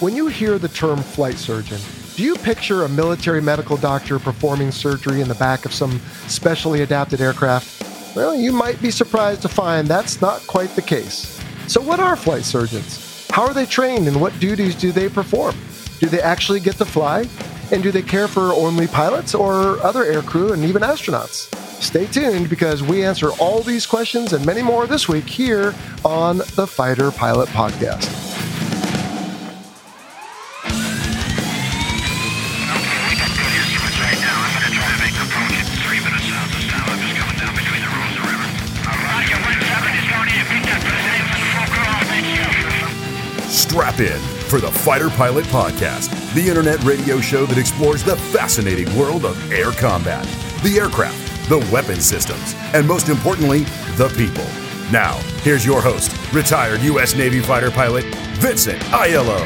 When you hear the term flight surgeon, do you picture a military medical doctor performing surgery in the back of some specially adapted aircraft? Well, you might be surprised to find that's not quite the case. So, what are flight surgeons? How are they trained and what duties do they perform? Do they actually get to fly? And do they care for only pilots or other aircrew and even astronauts? Stay tuned because we answer all these questions and many more this week here on the Fighter Pilot Podcast. Strap in for the Fighter Pilot Podcast, the internet radio show that explores the fascinating world of air combat, the aircraft, the weapon systems, and most importantly, the people. Now, here's your host, retired U.S. Navy fighter pilot, Vincent Aiello.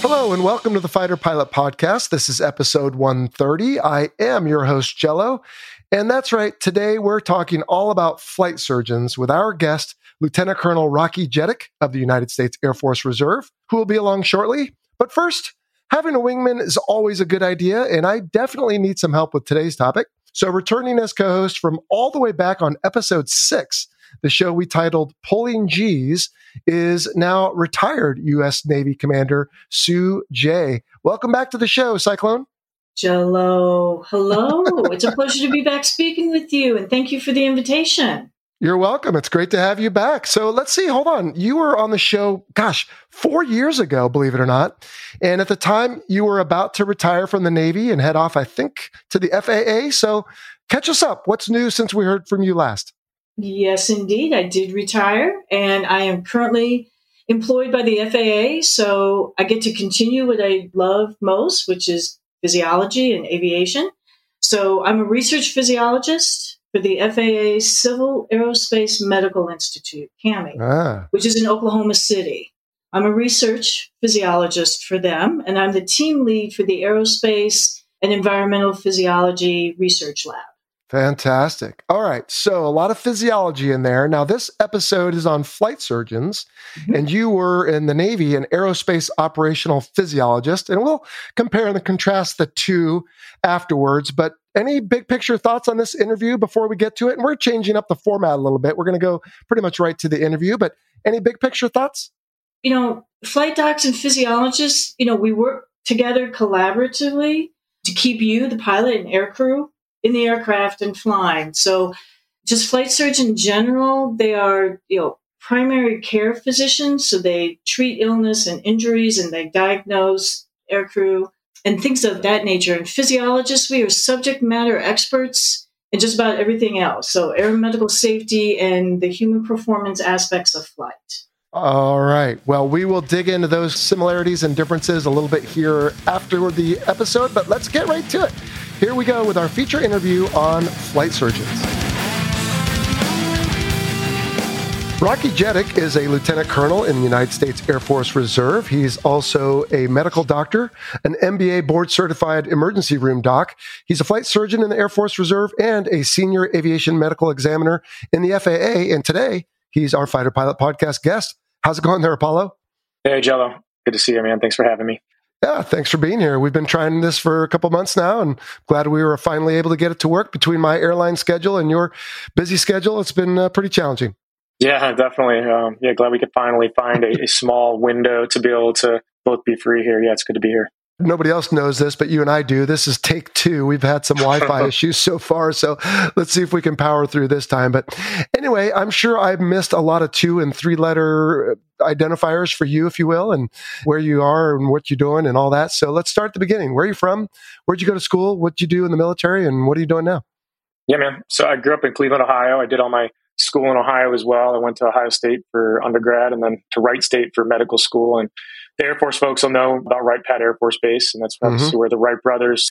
Hello and welcome to the Fighter Pilot Podcast. This is episode 130. I am your host, Jello. And that's right, today we're talking all about flight surgeons with our guest, Lieutenant Colonel Rocky Jedick of the United States Air Force Reserve, who will be along shortly. But first, having a wingman is always a good idea, and I definitely need some help with today's topic. So, returning as co host from all the way back on episode six, the show we titled Pulling G's, is now retired U.S. Navy Commander Sue J. Welcome back to the show, Cyclone. Jello, hello. it's a pleasure to be back speaking with you, and thank you for the invitation. You're welcome. It's great to have you back. So let's see. Hold on. You were on the show, gosh, four years ago, believe it or not. And at the time, you were about to retire from the Navy and head off, I think, to the FAA. So catch us up. What's new since we heard from you last? Yes, indeed. I did retire and I am currently employed by the FAA. So I get to continue what I love most, which is physiology and aviation. So I'm a research physiologist for the FAA Civil Aerospace Medical Institute, CAMI, ah. which is in Oklahoma City. I'm a research physiologist for them, and I'm the team lead for the Aerospace and Environmental Physiology Research Lab. Fantastic. All right. So, a lot of physiology in there. Now, this episode is on flight surgeons, mm-hmm. and you were in the Navy an aerospace operational physiologist. And we'll compare and contrast the two afterwards. But any big picture thoughts on this interview before we get to it? And we're changing up the format a little bit. We're going to go pretty much right to the interview. But any big picture thoughts? You know, flight docs and physiologists, you know, we work together collaboratively to keep you, the pilot and aircrew, in the aircraft and flying. So just flight surgeons in general, they are, you know, primary care physicians. So they treat illness and injuries and they diagnose aircrew and things of that nature. And physiologists, we are subject matter experts in just about everything else. So aeromedical safety and the human performance aspects of flight. All right. Well, we will dig into those similarities and differences a little bit here after the episode, but let's get right to it. Here we go with our feature interview on flight surgeons. Rocky Jedick is a lieutenant colonel in the United States Air Force Reserve. He's also a medical doctor, an MBA board certified emergency room doc. He's a flight surgeon in the Air Force Reserve and a senior aviation medical examiner in the FAA. And today, he's our Fighter Pilot podcast guest. How's it going there, Apollo? Hey, Jello. Good to see you, man. Thanks for having me. Yeah, thanks for being here. We've been trying this for a couple months now, and glad we were finally able to get it to work between my airline schedule and your busy schedule. It's been uh, pretty challenging. Yeah, definitely. Um, yeah, glad we could finally find a, a small window to be able to both be free here. Yeah, it's good to be here nobody else knows this, but you and I do. This is take two. We've had some Wi Fi issues so far. So let's see if we can power through this time. But anyway, I'm sure I've missed a lot of two and three letter identifiers for you, if you will, and where you are and what you're doing and all that. So let's start at the beginning. Where are you from? Where'd you go to school? What'd you do in the military? And what are you doing now? Yeah, man. So I grew up in Cleveland, Ohio. I did all my school in Ohio as well. I went to Ohio State for undergrad and then to Wright State for medical school. And the Air Force folks will know about Wright Pat Air Force Base, and that's mm-hmm. where the Wright brothers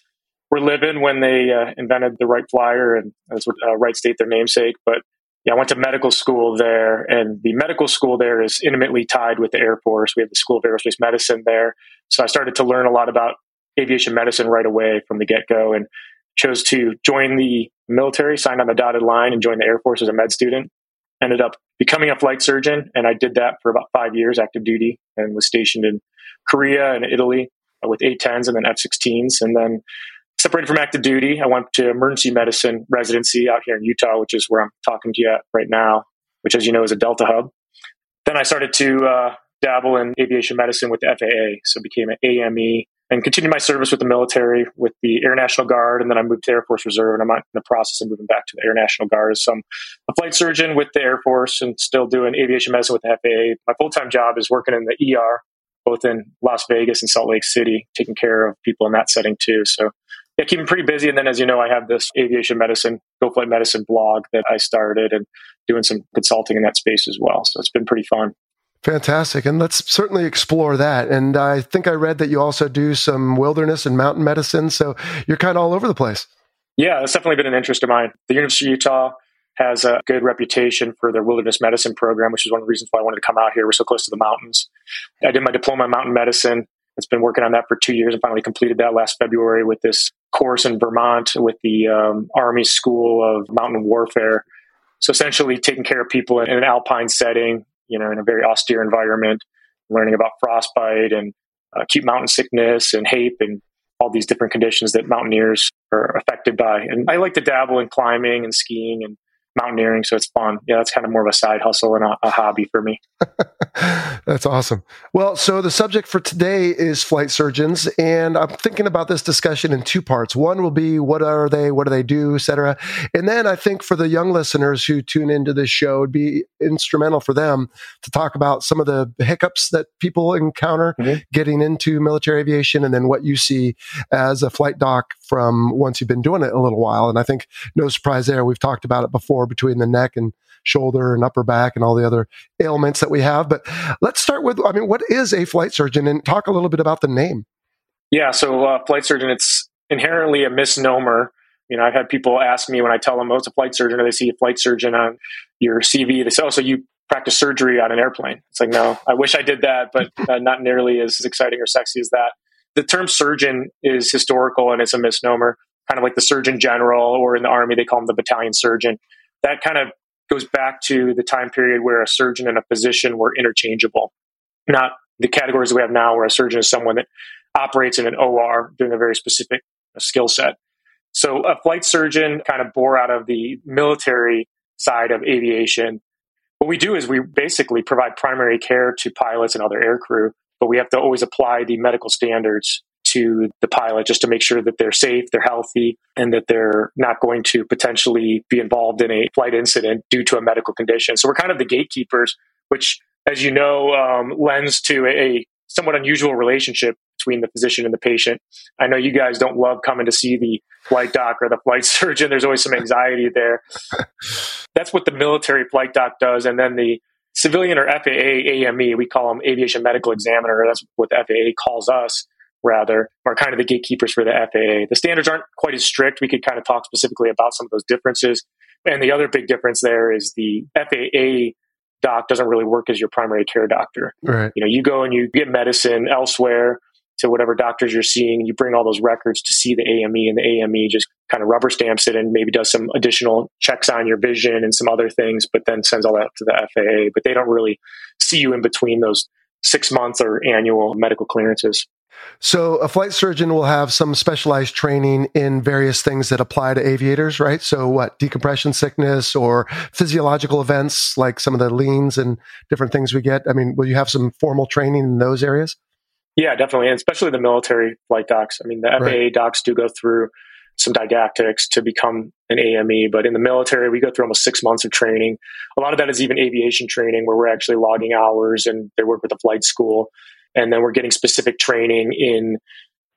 were living when they uh, invented the Wright Flyer, and that's what uh, Wright State their namesake. But yeah, I went to medical school there, and the medical school there is intimately tied with the Air Force. We have the School of Aerospace Medicine there, so I started to learn a lot about aviation medicine right away from the get go, and chose to join the military, signed on the dotted line, and joined the Air Force as a med student. Ended up becoming a flight surgeon, and I did that for about five years, active duty, and was stationed in Korea and Italy with A-10s and then F-16s, and then separated from active duty. I went to emergency medicine residency out here in Utah, which is where I'm talking to you at right now, which, as you know, is a Delta hub. Then I started to uh, dabble in aviation medicine with the FAA, so became an AME and continued my service with the military with the Air National Guard, and then I moved to Air Force Reserve, and I'm in the process of moving back to the Air National Guard. So I'm a flight surgeon with the Air Force and still doing aviation medicine with the FAA. My full time job is working in the ER, both in Las Vegas and Salt Lake City, taking care of people in that setting too. So yeah, keep me pretty busy. And then, as you know, I have this aviation medicine, Go Flight Medicine blog that I started and doing some consulting in that space as well. So it's been pretty fun. Fantastic. And let's certainly explore that. And I think I read that you also do some wilderness and mountain medicine. So you're kind of all over the place. Yeah, that's definitely been an interest of mine. The University of Utah has a good reputation for their wilderness medicine program, which is one of the reasons why I wanted to come out here. We're so close to the mountains. I did my diploma in mountain medicine. It's been working on that for two years and finally completed that last February with this course in Vermont with the um, Army School of Mountain Warfare. So essentially taking care of people in an alpine setting, you know, in a very austere environment, learning about frostbite and acute mountain sickness and HAPE and all these different conditions that mountaineers are affected by. And I like to dabble in climbing and skiing and mountaineering, so it's fun. Yeah, that's kind of more of a side hustle and a, a hobby for me. that's awesome. Well, so the subject for today is flight surgeons, and I'm thinking about this discussion in two parts. One will be what are they, what do they do, etc. And then I think for the young listeners who tune into this show, it'd be instrumental for them to talk about some of the hiccups that people encounter mm-hmm. getting into military aviation, and then what you see as a flight doc from once you've been doing it a little while. And I think no surprise there. We've talked about it before between the neck and shoulder and upper back and all the other ailments that we have. But let's start with, I mean, what is a flight surgeon and talk a little bit about the name. Yeah. So, uh, flight surgeon, it's inherently a misnomer. You know, I've had people ask me when I tell them, oh, it's a flight surgeon, or they see a flight surgeon on your CV. They say, oh, so you practice surgery on an airplane. It's like, no, I wish I did that, but uh, not nearly as exciting or sexy as that. The term surgeon is historical and it's a misnomer kind of like the Surgeon General, or in the Army, they call him the battalion surgeon. That kind of goes back to the time period where a surgeon and a physician were interchangeable, not the categories that we have now, where a surgeon is someone that operates in an OR doing a very specific skill set. So a flight surgeon kind of bore out of the military side of aviation. What we do is we basically provide primary care to pilots and other aircrew, but we have to always apply the medical standards to the pilot just to make sure that they're safe, they're healthy, and that they're not going to potentially be involved in a flight incident due to a medical condition. So we're kind of the gatekeepers, which, as you know, um, lends to a, a somewhat unusual relationship between the physician and the patient. I know you guys don't love coming to see the flight doc or the flight surgeon. There's always some anxiety there. That's what the military flight doc does. And then the civilian or FAA AME, we call them aviation medical examiner. That's what the FAA calls us rather, are kind of the gatekeepers for the FAA. The standards aren't quite as strict. We could kind of talk specifically about some of those differences. And the other big difference there is the FAA doc doesn't really work as your primary care doctor. Right. You know, you go and you get medicine elsewhere to whatever doctors you're seeing, you bring all those records to see the AME, and the AME just kind of rubber stamps it and maybe does some additional checks on your vision and some other things, but then sends all that to the FAA. But they don't really see you in between those six months or annual medical clearances. So, a flight surgeon will have some specialized training in various things that apply to aviators, right? So, what decompression sickness or physiological events like some of the leans and different things we get? I mean, will you have some formal training in those areas? Yeah, definitely, and especially the military flight docs. I mean, the FAA right. docs do go through some didactics to become an AME, but in the military, we go through almost six months of training. A lot of that is even aviation training, where we're actually logging hours, and they work with the flight school and then we're getting specific training in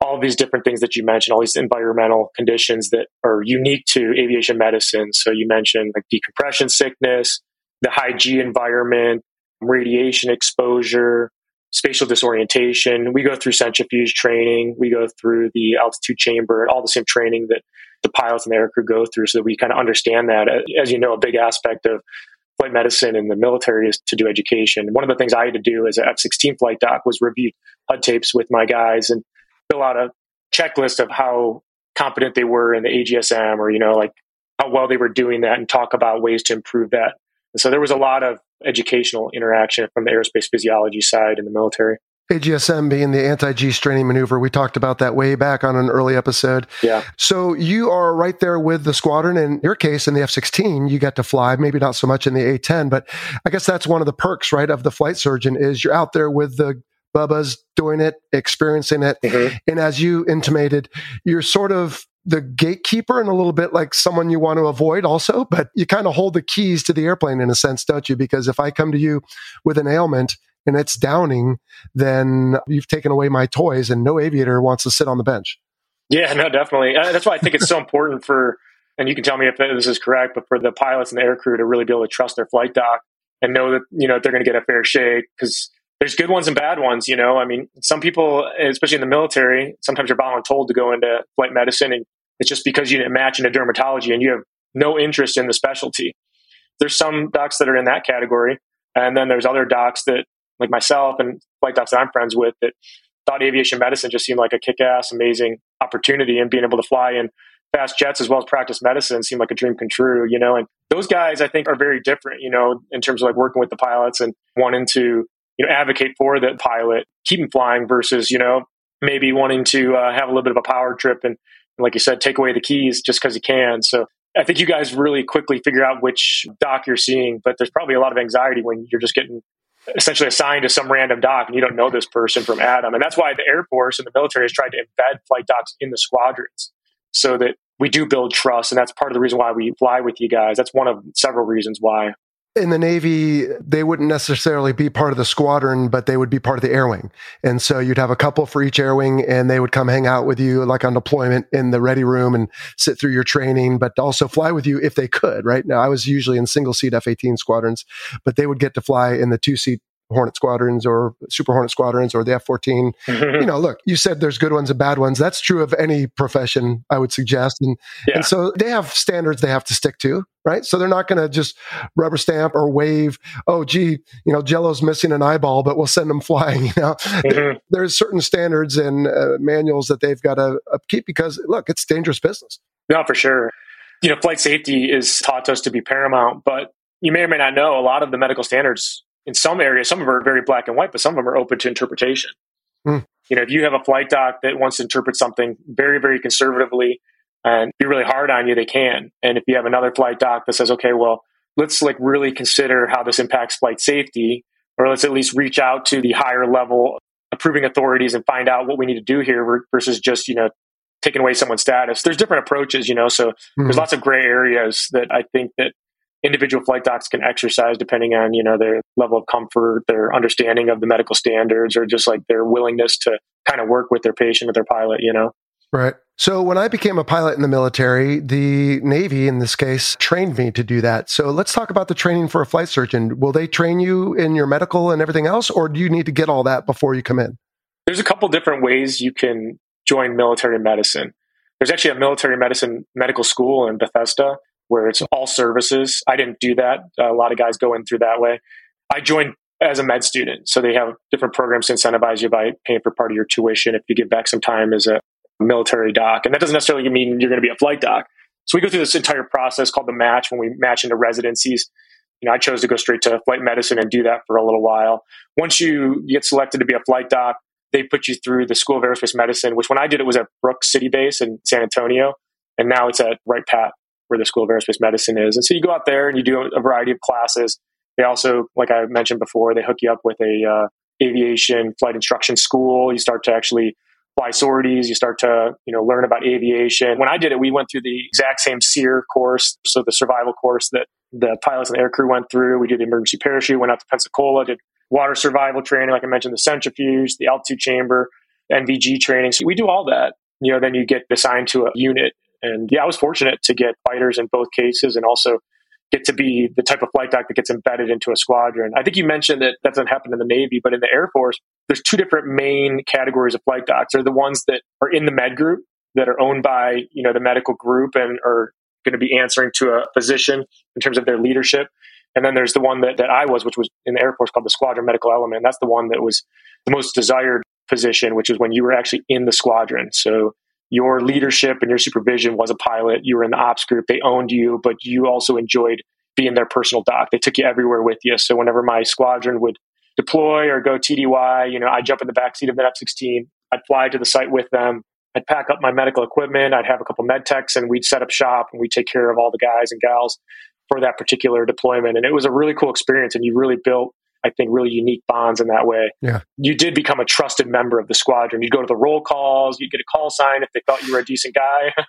all these different things that you mentioned, all these environmental conditions that are unique to aviation medicine. So you mentioned like decompression sickness, the high G environment, radiation exposure, spatial disorientation. We go through centrifuge training. We go through the altitude chamber and all the same training that the pilots and the aircrew go through so that we kind of understand that. As you know, a big aspect of flight medicine in the military is to do education. One of the things I had to do as an F 16 flight doc was review HUD tapes with my guys and fill out a checklist of how competent they were in the AGSM or, you know, like how well they were doing that and talk about ways to improve that. And so there was a lot of educational interaction from the aerospace physiology side in the military. AGSM being the anti G straining maneuver. We talked about that way back on an early episode. Yeah. So you are right there with the squadron. In your case, in the F 16, you get to fly, maybe not so much in the A 10, but I guess that's one of the perks, right, of the flight surgeon is you're out there with the Bubba's doing it, experiencing it. Mm-hmm. And as you intimated, you're sort of the gatekeeper and a little bit like someone you want to avoid also, but you kind of hold the keys to the airplane in a sense, don't you? Because if I come to you with an ailment and it's downing, then you've taken away my toys and no aviator wants to sit on the bench. Yeah, no, definitely. Uh, that's why I think it's so important for, and you can tell me if this is correct, but for the pilots and the air crew to really be able to trust their flight doc and know that, you know, they're going to get a fair shake because there's good ones and bad ones, you know. I mean, some people, especially in the military, sometimes you're voluntold to go into flight medicine and it's just because you didn't match into dermatology and you have no interest in the specialty. There's some docs that are in that category. And then there's other docs that, like myself and flight docs that I'm friends with, that thought aviation medicine just seemed like a kick ass, amazing opportunity. And being able to fly in fast jets as well as practice medicine seemed like a dream come true, you know. And those guys, I think, are very different, you know, in terms of like working with the pilots and wanting to, you know, advocate for the pilot, keep him flying versus, you know, maybe wanting to uh, have a little bit of a power trip and like you said, take away the keys just because you can. So I think you guys really quickly figure out which doc you're seeing, but there's probably a lot of anxiety when you're just getting essentially assigned to some random doc and you don't know this person from Adam. And that's why the Air Force and the military has tried to embed flight docs in the squadrons so that we do build trust. And that's part of the reason why we fly with you guys. That's one of several reasons why in the Navy, they wouldn't necessarily be part of the squadron, but they would be part of the air wing. And so you'd have a couple for each air wing and they would come hang out with you like on deployment in the ready room and sit through your training, but also fly with you if they could, right? Now I was usually in single seat F 18 squadrons, but they would get to fly in the two seat Hornet squadrons or Super Hornet squadrons or the F 14. You know, look, you said there's good ones and bad ones. That's true of any profession, I would suggest. And, yeah. and so they have standards they have to stick to, right? So they're not going to just rubber stamp or wave, oh, gee, you know, Jello's missing an eyeball, but we'll send them flying. You know, mm-hmm. there's certain standards and uh, manuals that they've got to upkeep because, look, it's dangerous business. Yeah, for sure. You know, flight safety is taught to us to be paramount, but you may or may not know a lot of the medical standards in some areas, some of them are very black and white, but some of them are open to interpretation. Mm. You know, if you have a flight doc that wants to interpret something very, very conservatively and be really hard on you, they can. And if you have another flight doc that says, okay, well, let's like really consider how this impacts flight safety, or let's at least reach out to the higher level approving authorities and find out what we need to do here versus just, you know, taking away someone's status. There's different approaches, you know, so mm-hmm. there's lots of gray areas that I think that individual flight docs can exercise depending on you know their level of comfort their understanding of the medical standards or just like their willingness to kind of work with their patient or their pilot you know? Right. So when i became a pilot in the military the navy in this case trained me to do that. So let's talk about the training for a flight surgeon. Will they train you in your medical and everything else or do you need to get all that before you come in? There's a couple different ways you can join military medicine. There's actually a military medicine medical school in bethesda where it's all services. I didn't do that. A lot of guys go in through that way. I joined as a med student. So they have different programs to incentivize you by paying for part of your tuition if you give back some time as a military doc. And that doesn't necessarily mean you're going to be a flight doc. So we go through this entire process called the match when we match into residencies. You know, I chose to go straight to flight medicine and do that for a little while. Once you get selected to be a flight doc, they put you through the School of Aerospace Medicine, which when I did it was at Brooks City Base in San Antonio. And now it's at Wright Pat where the School of Aerospace Medicine is. And so you go out there and you do a variety of classes. They also, like I mentioned before, they hook you up with a uh, aviation flight instruction school. You start to actually fly sorties. You start to you know learn about aviation. When I did it, we went through the exact same SERE course, so the survival course that the pilots and the aircrew went through. We did the emergency parachute, went out to Pensacola, did water survival training, like I mentioned, the centrifuge, the altitude chamber, NVG training. So we do all that. You know, then you get assigned to a unit and yeah, I was fortunate to get fighters in both cases and also get to be the type of flight doc that gets embedded into a squadron. I think you mentioned that that doesn't happen in the Navy, but in the Air Force, there's two different main categories of flight docs. They're the ones that are in the med group that are owned by, you know, the medical group and are going to be answering to a physician in terms of their leadership. And then there's the one that, that I was, which was in the Air Force called the Squadron Medical Element. That's the one that was the most desired position, which is when you were actually in the squadron. So your leadership and your supervision was a pilot. You were in the ops group. They owned you, but you also enjoyed being their personal doc. They took you everywhere with you. So whenever my squadron would deploy or go TDY, you know, I'd jump in the backseat of the F-16. I'd fly to the site with them. I'd pack up my medical equipment. I'd have a couple med techs and we'd set up shop and we'd take care of all the guys and gals for that particular deployment. And it was a really cool experience. And you really built I think, really unique bonds in that way. Yeah. You did become a trusted member of the squadron. You'd go to the roll calls, you'd get a call sign if they thought you were a decent guy.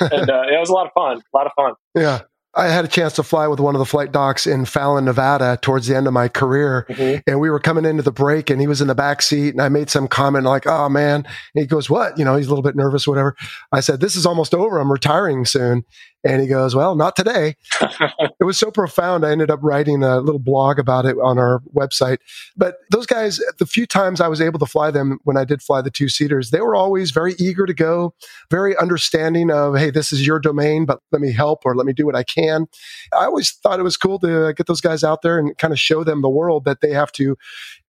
and uh, it was a lot of fun. A lot of fun. Yeah. I had a chance to fly with one of the flight docs in Fallon, Nevada towards the end of my career. Mm-hmm. And we were coming into the break and he was in the back seat and I made some comment like, oh man. And he goes, what? You know, he's a little bit nervous, whatever. I said, this is almost over. I'm retiring soon. And he goes, Well, not today. it was so profound. I ended up writing a little blog about it on our website. But those guys, the few times I was able to fly them when I did fly the two seaters, they were always very eager to go, very understanding of, Hey, this is your domain, but let me help or let me do what I can. I always thought it was cool to uh, get those guys out there and kind of show them the world that they have to,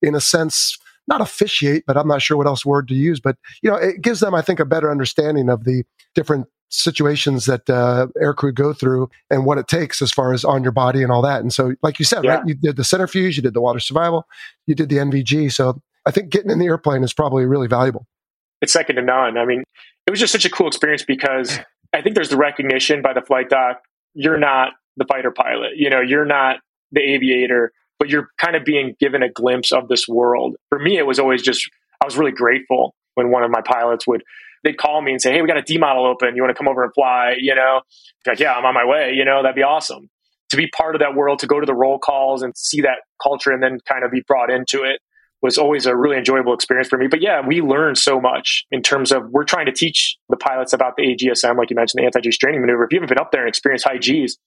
in a sense, not officiate, but I'm not sure what else word to use. But you know, it gives them, I think, a better understanding of the different situations that uh, aircrew go through and what it takes as far as on your body and all that. And so, like you said, yeah. right, you did the centrifuge, you did the water survival, you did the NVG. So I think getting in the airplane is probably really valuable. It's second to none. I mean, it was just such a cool experience because I think there's the recognition by the flight doc. You're not the fighter pilot. You know, you're not the aviator, but you're kind of being given a glimpse of this world. For me, it was always just I was really grateful when one of my pilots would they'd call me and say, Hey, we got a D model open. You want to come over and fly? You know, like, yeah, I'm on my way. You know, that'd be awesome. To be part of that world, to go to the roll calls and see that culture and then kind of be brought into it was always a really enjoyable experience for me. But yeah, we learned so much in terms of we're trying to teach the pilots about the AGSM, like you mentioned, the anti-G straining maneuver. If you haven't been up there and experienced high Gs,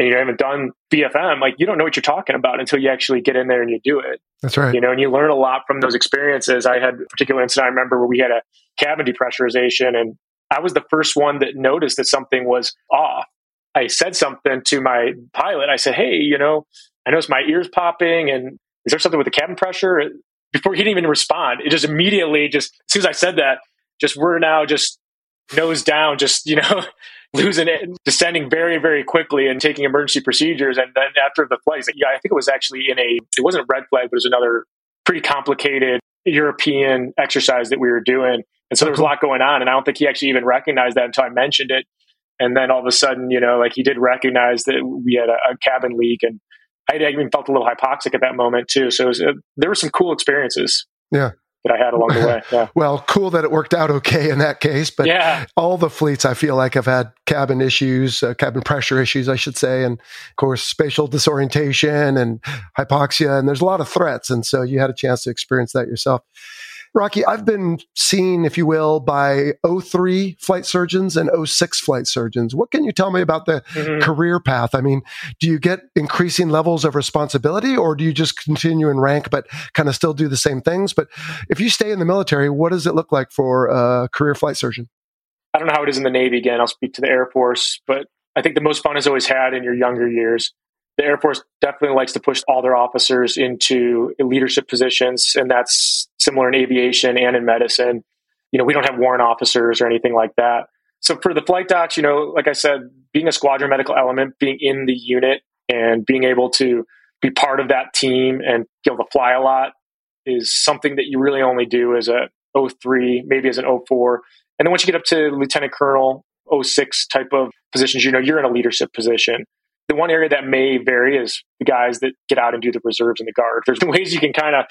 and you haven't done BFM, like you don't know what you're talking about until you actually get in there and you do it. That's right. You know, and you learn a lot from those experiences. I had a particular incident I remember where we had a cabin depressurization and I was the first one that noticed that something was off. I said something to my pilot. I said, Hey, you know, I noticed my ears popping and is there something with the cabin pressure? Before he didn't even respond, it just immediately just as soon as I said that, just we're now just nose down, just, you know, losing it, descending very, very quickly and taking emergency procedures. And then after the flight, like, yeah, I think it was actually in a, it wasn't a red flag, but it was another pretty complicated European exercise that we were doing. And so there was a lot going on. And I don't think he actually even recognized that until I mentioned it. And then all of a sudden, you know, like he did recognize that we had a, a cabin leak. And I even felt a little hypoxic at that moment too. So was, uh, there were some cool experiences. Yeah that I had along the way. Yeah. well, cool that it worked out okay in that case. But yeah. all the fleets I feel like have had cabin issues, uh, cabin pressure issues, I should say, and of course spatial disorientation and hypoxia, and there's a lot of threats. And so you had a chance to experience that yourself. Rocky, I've been seen, if you will, by 03 flight surgeons and 06 flight surgeons. What can you tell me about the mm-hmm. career path? I mean, do you get increasing levels of responsibility or do you just continue in rank but kind of still do the same things? But if you stay in the military, what does it look like for a career flight surgeon? I don't know how it is in the Navy again. I'll speak to the Air Force, but I think the most fun is always had in your younger years the Air Force definitely likes to push all their officers into leadership positions, and that's similar in aviation and in medicine. You know, we don't have warrant officers or anything like that. So for the flight docs, you know, like I said, being a squadron medical element, being in the unit and being able to be part of that team and be able to fly a lot is something that you really only do as a 03, maybe as an 04. And then once you get up to lieutenant colonel, 06 type of positions, you know, you're in a leadership position. The one area that may vary is the guys that get out and do the reserves and the guard. There's ways you can kind of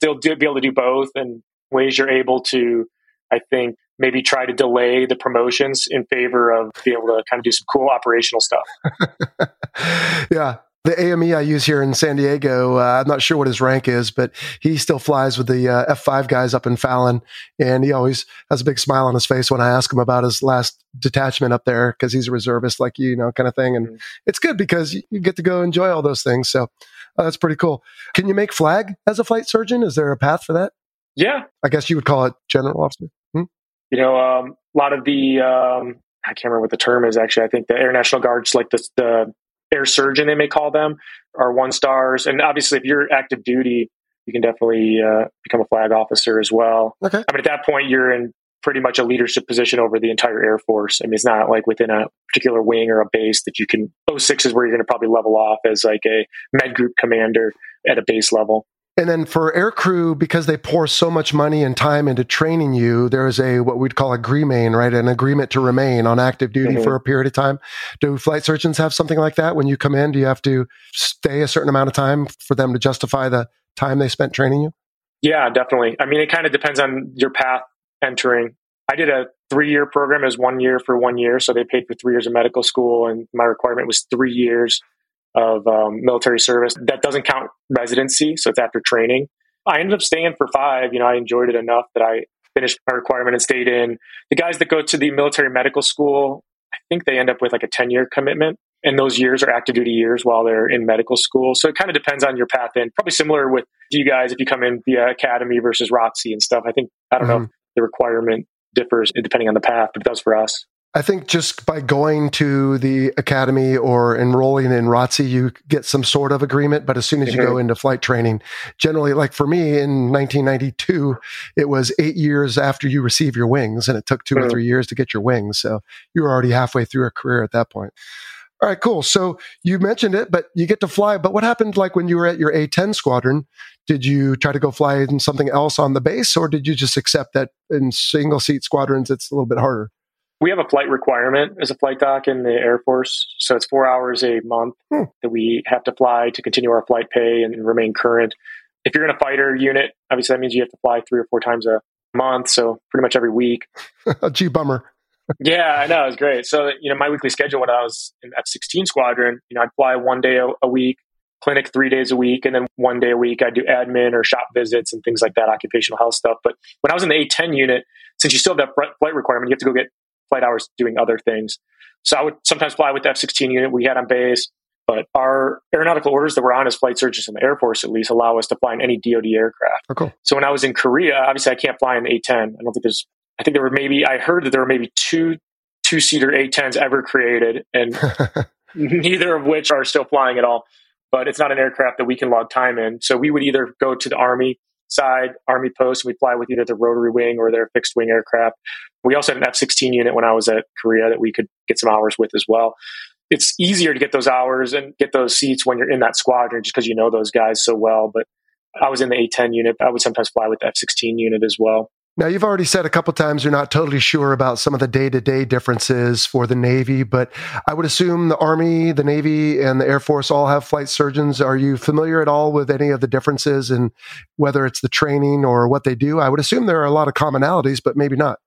still do, be able to do both, and ways you're able to, I think, maybe try to delay the promotions in favor of being able to kind of do some cool operational stuff. yeah. The AME I use here in San Diego, uh, I'm not sure what his rank is, but he still flies with the uh, F5 guys up in Fallon. And he always has a big smile on his face when I ask him about his last detachment up there because he's a reservist like you, you know, kind of thing. And mm-hmm. it's good because you get to go enjoy all those things. So uh, that's pretty cool. Can you make flag as a flight surgeon? Is there a path for that? Yeah. I guess you would call it general officer. Hmm? You know, um, a lot of the, um, I can't remember what the term is actually. I think the Air National Guards, like the, the air surgeon, they may call them, are one stars. And obviously, if you're active duty, you can definitely uh, become a flag officer as well. Okay. I mean, at that point, you're in pretty much a leadership position over the entire Air Force. I mean, it's not like within a particular wing or a base that you can. 06 is where you're going to probably level off as like a med group commander at a base level. And then for air crew, because they pour so much money and time into training you, there is a what we'd call a GREMAIN, right? An agreement to remain on active duty mm-hmm. for a period of time. Do flight surgeons have something like that? When you come in, do you have to stay a certain amount of time for them to justify the time they spent training you? Yeah, definitely. I mean, it kind of depends on your path entering. I did a three year program as one year for one year. So they paid for three years of medical school, and my requirement was three years of um, military service. That doesn't count residency, so it's after training. I ended up staying for five. You know, I enjoyed it enough that I finished my requirement and stayed in. The guys that go to the military medical school, I think they end up with like a 10 year commitment. And those years are active duty years while they're in medical school. So it kind of depends on your path in. Probably similar with you guys if you come in via academy versus ROTC and stuff. I think, I don't mm-hmm. know, the requirement differs depending on the path, but it does for us. I think just by going to the academy or enrolling in ROTC, you get some sort of agreement. But as soon as mm-hmm. you go mm-hmm. into flight training, generally, like for me in 1992, it was eight years after you receive your wings, and it took 2 mm-hmm. or three years to get your wings. So you were already halfway through a career at that point. All right, cool. So you mentioned it, but you get to fly. But what happened like when you were at your A10 squadron? Did you try to go fly in something else on the base, or did you just accept that in single seat squadrons it's a little bit harder? we have a flight requirement as a flight doc in the Air Force. So it's four hours a month hmm. that we have to fly to continue our flight pay and remain current. If you're in a fighter unit, obviously that means you have to fly three or four times a month. So pretty much every week. Gee, bummer. Yeah, I know. It was great. So, you know, my weekly schedule when I was in F 16 squadron, you know, I'd fly one day a, a week, clinic three days a week, and then one day a week I'd do admin or shop visits and things like that, occupational health stuff. But when I was in the A10 unit, since you still have that flight requirement, you have to go get flight hours doing other things. So I would sometimes fly with the F 16 unit we had on base, but our aeronautical orders that we're on as flight surgeons in the Air Force at least allow us to fly in any DoD aircraft. Oh, cool. So when I was in Korea, obviously I can't fly in the A 10. I don't think there's, I think there were maybe, I heard that there were maybe two two seater A 10s ever created, and neither of which are still flying at all. But it's not an aircraft that we can log time in. So we would either go to the Army side Army post. And we fly with either the rotary wing or their fixed wing aircraft. We also had an F 16 unit when I was at Korea that we could get some hours with as well. It's easier to get those hours and get those seats when you're in that squadron just because you know those guys so well. But I was in the A 10 unit. I would sometimes fly with the F 16 unit as well. Now, you've already said a couple times you're not totally sure about some of the day to day differences for the Navy, but I would assume the Army, the Navy, and the Air Force all have flight surgeons. Are you familiar at all with any of the differences in whether it's the training or what they do? I would assume there are a lot of commonalities, but maybe not.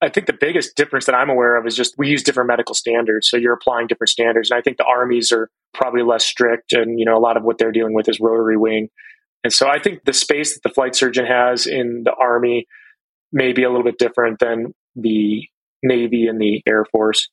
I think the biggest difference that I'm aware of is just we use different medical standards. So you're applying different standards. And I think the armies are probably less strict. And, you know, a lot of what they're dealing with is rotary wing. And so I think the space that the flight surgeon has in the army may be a little bit different than the Navy and the Air Force.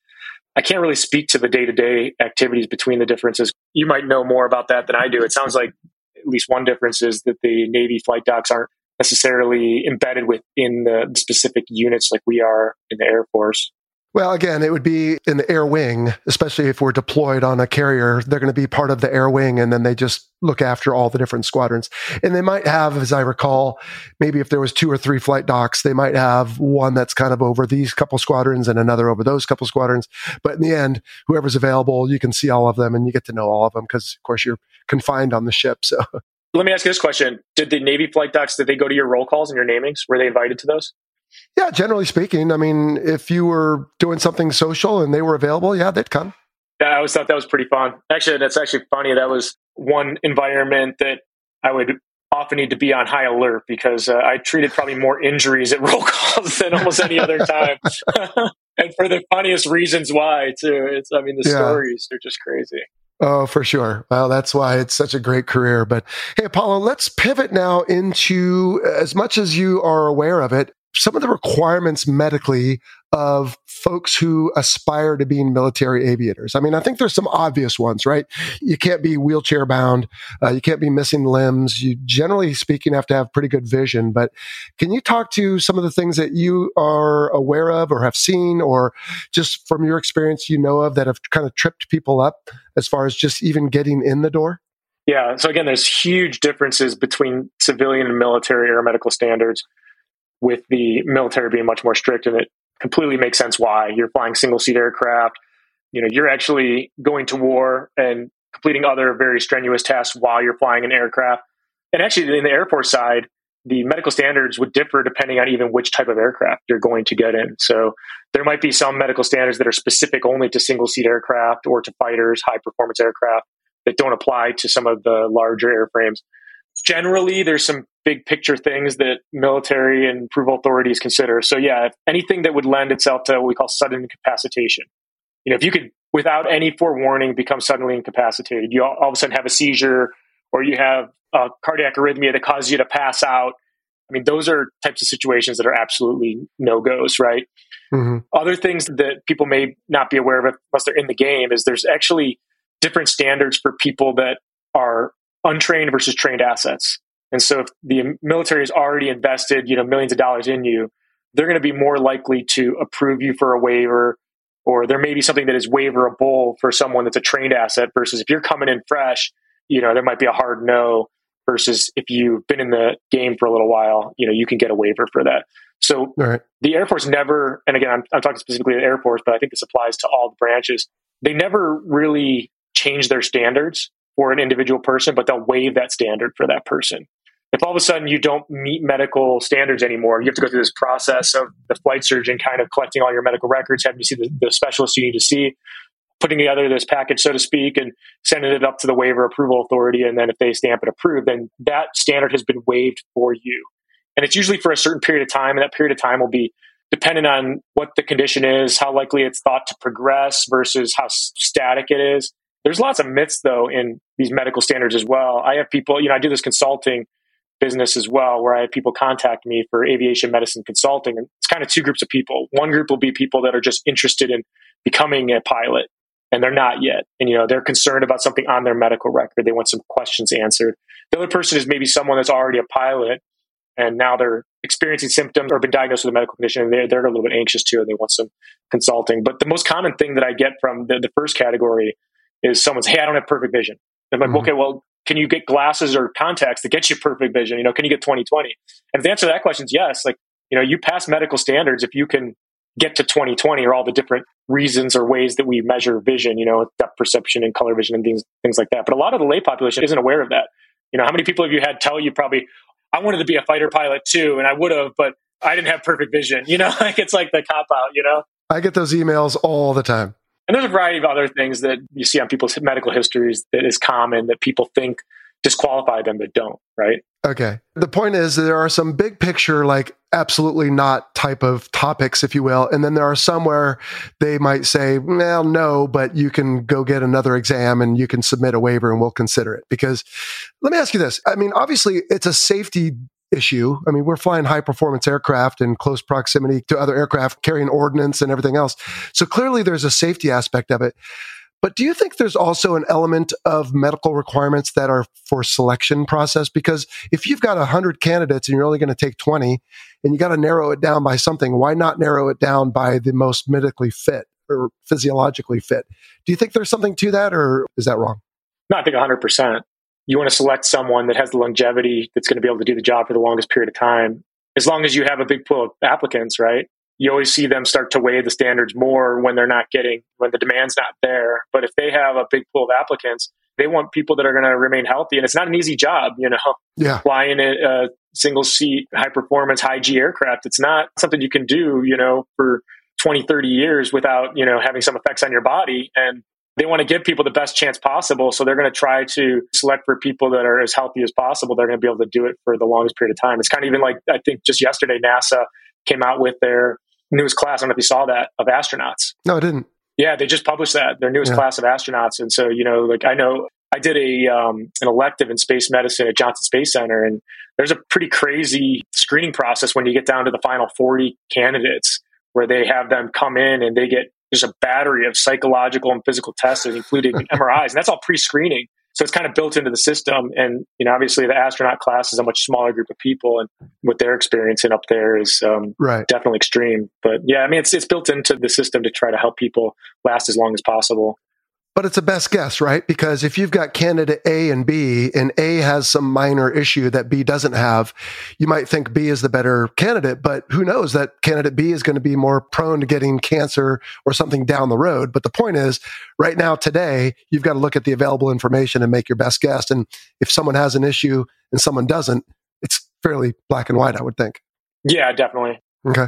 I can't really speak to the day to day activities between the differences. You might know more about that than I do. It sounds like at least one difference is that the Navy flight docs aren't necessarily embedded within the specific units like we are in the Air Force. Well, again, it would be in the air wing, especially if we're deployed on a carrier. They're going to be part of the air wing, and then they just look after all the different squadrons. And they might have, as I recall, maybe if there was two or three flight docs, they might have one that's kind of over these couple squadrons and another over those couple squadrons. But in the end, whoever's available, you can see all of them and you get to know all of them because, of course, you're confined on the ship. So. Let me ask you this question: Did the Navy flight docs did they go to your roll calls and your namings? Were they invited to those? Yeah, generally speaking. I mean, if you were doing something social and they were available, yeah, they'd come. Yeah, I always thought that was pretty fun. Actually, that's actually funny. That was one environment that I would often need to be on high alert because uh, I treated probably more injuries at roll calls than almost any other time. and for the funniest reasons why, too. It's, I mean, the yeah. stories are just crazy. Oh, for sure. Well, that's why it's such a great career. But hey, Apollo, let's pivot now into as much as you are aware of it, some of the requirements medically of folks who aspire to being military aviators. I mean, I think there's some obvious ones, right? You can't be wheelchair bound. Uh, you can't be missing limbs. You generally speaking have to have pretty good vision. But can you talk to some of the things that you are aware of or have seen or just from your experience you know of that have kind of tripped people up as far as just even getting in the door? Yeah. So again, there's huge differences between civilian and military air medical standards with the military being much more strict and it completely makes sense why. You're flying single seat aircraft. You know you're actually going to war and completing other very strenuous tasks while you're flying an aircraft. And actually in the air force side the medical standards would differ depending on even which type of aircraft you're going to get in. So there might be some medical standards that are specific only to single seat aircraft or to fighters high performance aircraft that don't apply to some of the larger airframes. Generally there's some big picture things that military and approval authorities consider. So yeah, anything that would lend itself to what we call sudden incapacitation. You know, if you could without any forewarning become suddenly incapacitated, you all, all of a sudden have a seizure or you have a cardiac arrhythmia that causes you to pass out. I mean, those are types of situations that are absolutely no goes, right? Mm-hmm. Other things that people may not be aware of unless they're in the game is there's actually different standards for people that are untrained versus trained assets. And so if the military has already invested, you know, millions of dollars in you, they're going to be more likely to approve you for a waiver or there may be something that is waiverable for someone that's a trained asset versus if you're coming in fresh, you know, there might be a hard no versus if you've been in the game for a little while, you know, you can get a waiver for that. So right. the Air Force never, and again, I'm, I'm talking specifically the Air Force, but I think this applies to all the branches. They never really change their standards for an individual person, but they'll waive that standard for that person. If all of a sudden you don't meet medical standards anymore, you have to go through this process of the flight surgeon kind of collecting all your medical records, having you see the, the specialist you need to see, putting together this package, so to speak, and sending it up to the waiver approval authority. And then if they stamp it approved, then that standard has been waived for you. And it's usually for a certain period of time. And that period of time will be dependent on what the condition is, how likely it's thought to progress versus how static it is. There's lots of myths though in these medical standards as well. I have people, you know, I do this consulting business as well where I have people contact me for aviation medicine consulting. And it's kind of two groups of people. One group will be people that are just interested in becoming a pilot and they're not yet. And, you know, they're concerned about something on their medical record. They want some questions answered. The other person is maybe someone that's already a pilot and now they're experiencing symptoms or been diagnosed with a medical condition and they're, they're a little bit anxious too and they want some consulting. But the most common thing that I get from the, the first category is someone's, hey, I don't have perfect vision. I'm like, mm-hmm. okay, well, can you get glasses or contacts that get you perfect vision? You know, can you get 2020? And if the answer to that question is yes, like, you know, you pass medical standards if you can get to 2020 or all the different reasons or ways that we measure vision, you know, depth perception and color vision and things, things like that. But a lot of the lay population isn't aware of that. You know, how many people have you had tell you probably, I wanted to be a fighter pilot too, and I would have, but I didn't have perfect vision. You know, like it's like the cop out, you know? I get those emails all the time. And there's a variety of other things that you see on people's medical histories that is common that people think disqualify them but don't, right? Okay. The point is there are some big picture, like absolutely not type of topics, if you will. And then there are some where they might say, well, no, but you can go get another exam and you can submit a waiver and we'll consider it. Because let me ask you this. I mean, obviously it's a safety issue. I mean, we're flying high performance aircraft in close proximity to other aircraft carrying ordnance and everything else. So clearly there's a safety aspect of it. But do you think there's also an element of medical requirements that are for selection process? Because if you've got 100 candidates and you're only going to take 20 and you got to narrow it down by something, why not narrow it down by the most medically fit or physiologically fit? Do you think there's something to that or is that wrong? No, I think 100% you want to select someone that has the longevity that's going to be able to do the job for the longest period of time. As long as you have a big pool of applicants, right? You always see them start to weigh the standards more when they're not getting, when the demand's not there. But if they have a big pool of applicants, they want people that are going to remain healthy. And it's not an easy job, you know, yeah. flying a, a single seat, high performance, high G aircraft. It's not something you can do, you know, for 20, 30 years without, you know, having some effects on your body. And they want to give people the best chance possible. So they're going to try to select for people that are as healthy as possible. They're going to be able to do it for the longest period of time. It's kind of even like, I think just yesterday, NASA came out with their newest class. I don't know if you saw that of astronauts. No, I didn't. Yeah, they just published that their newest yeah. class of astronauts, and so you know, like I know I did a um, an elective in space medicine at Johnson Space Center, and there's a pretty crazy screening process when you get down to the final 40 candidates, where they have them come in and they get there's a battery of psychological and physical tests, including MRIs, and that's all pre-screening. So it's kind of built into the system. And you know, obviously, the astronaut class is a much smaller group of people, and what they're experiencing up there is um, right. definitely extreme. But yeah, I mean, it's it's built into the system to try to help people last as long as possible but it's a best guess, right? Because if you've got candidate A and B, and A has some minor issue that B doesn't have, you might think B is the better candidate, but who knows that candidate B is going to be more prone to getting cancer or something down the road. But the point is, right now, today, you've got to look at the available information and make your best guess. And if someone has an issue and someone doesn't, it's fairly black and white, I would think. Yeah, definitely. Okay.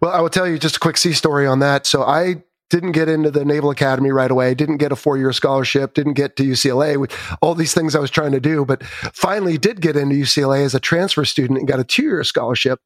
Well, I will tell you just a quick sea story on that. So I didn't get into the Naval Academy right away, didn't get a four year scholarship, didn't get to UCLA, all these things I was trying to do, but finally did get into UCLA as a transfer student and got a two year scholarship.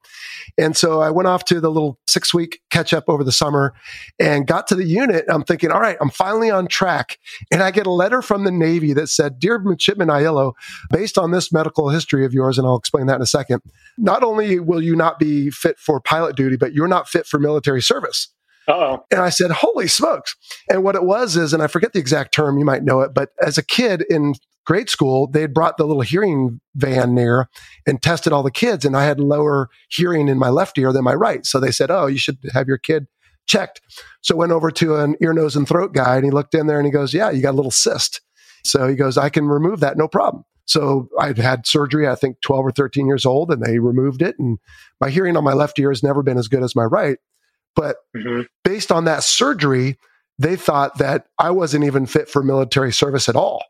And so I went off to the little six week catch up over the summer and got to the unit. I'm thinking, all right, I'm finally on track. And I get a letter from the Navy that said, Dear Midshipman Aiello, based on this medical history of yours, and I'll explain that in a second, not only will you not be fit for pilot duty, but you're not fit for military service. Uh-oh. And I said, Holy smokes. And what it was is, and I forget the exact term, you might know it, but as a kid in grade school, they had brought the little hearing van near and tested all the kids. And I had lower hearing in my left ear than my right. So they said, Oh, you should have your kid checked. So went over to an ear, nose, and throat guy and he looked in there and he goes, Yeah, you got a little cyst. So he goes, I can remove that, no problem. So I'd had surgery, I think 12 or 13 years old, and they removed it. And my hearing on my left ear has never been as good as my right. But mm-hmm. based on that surgery, they thought that I wasn't even fit for military service at all.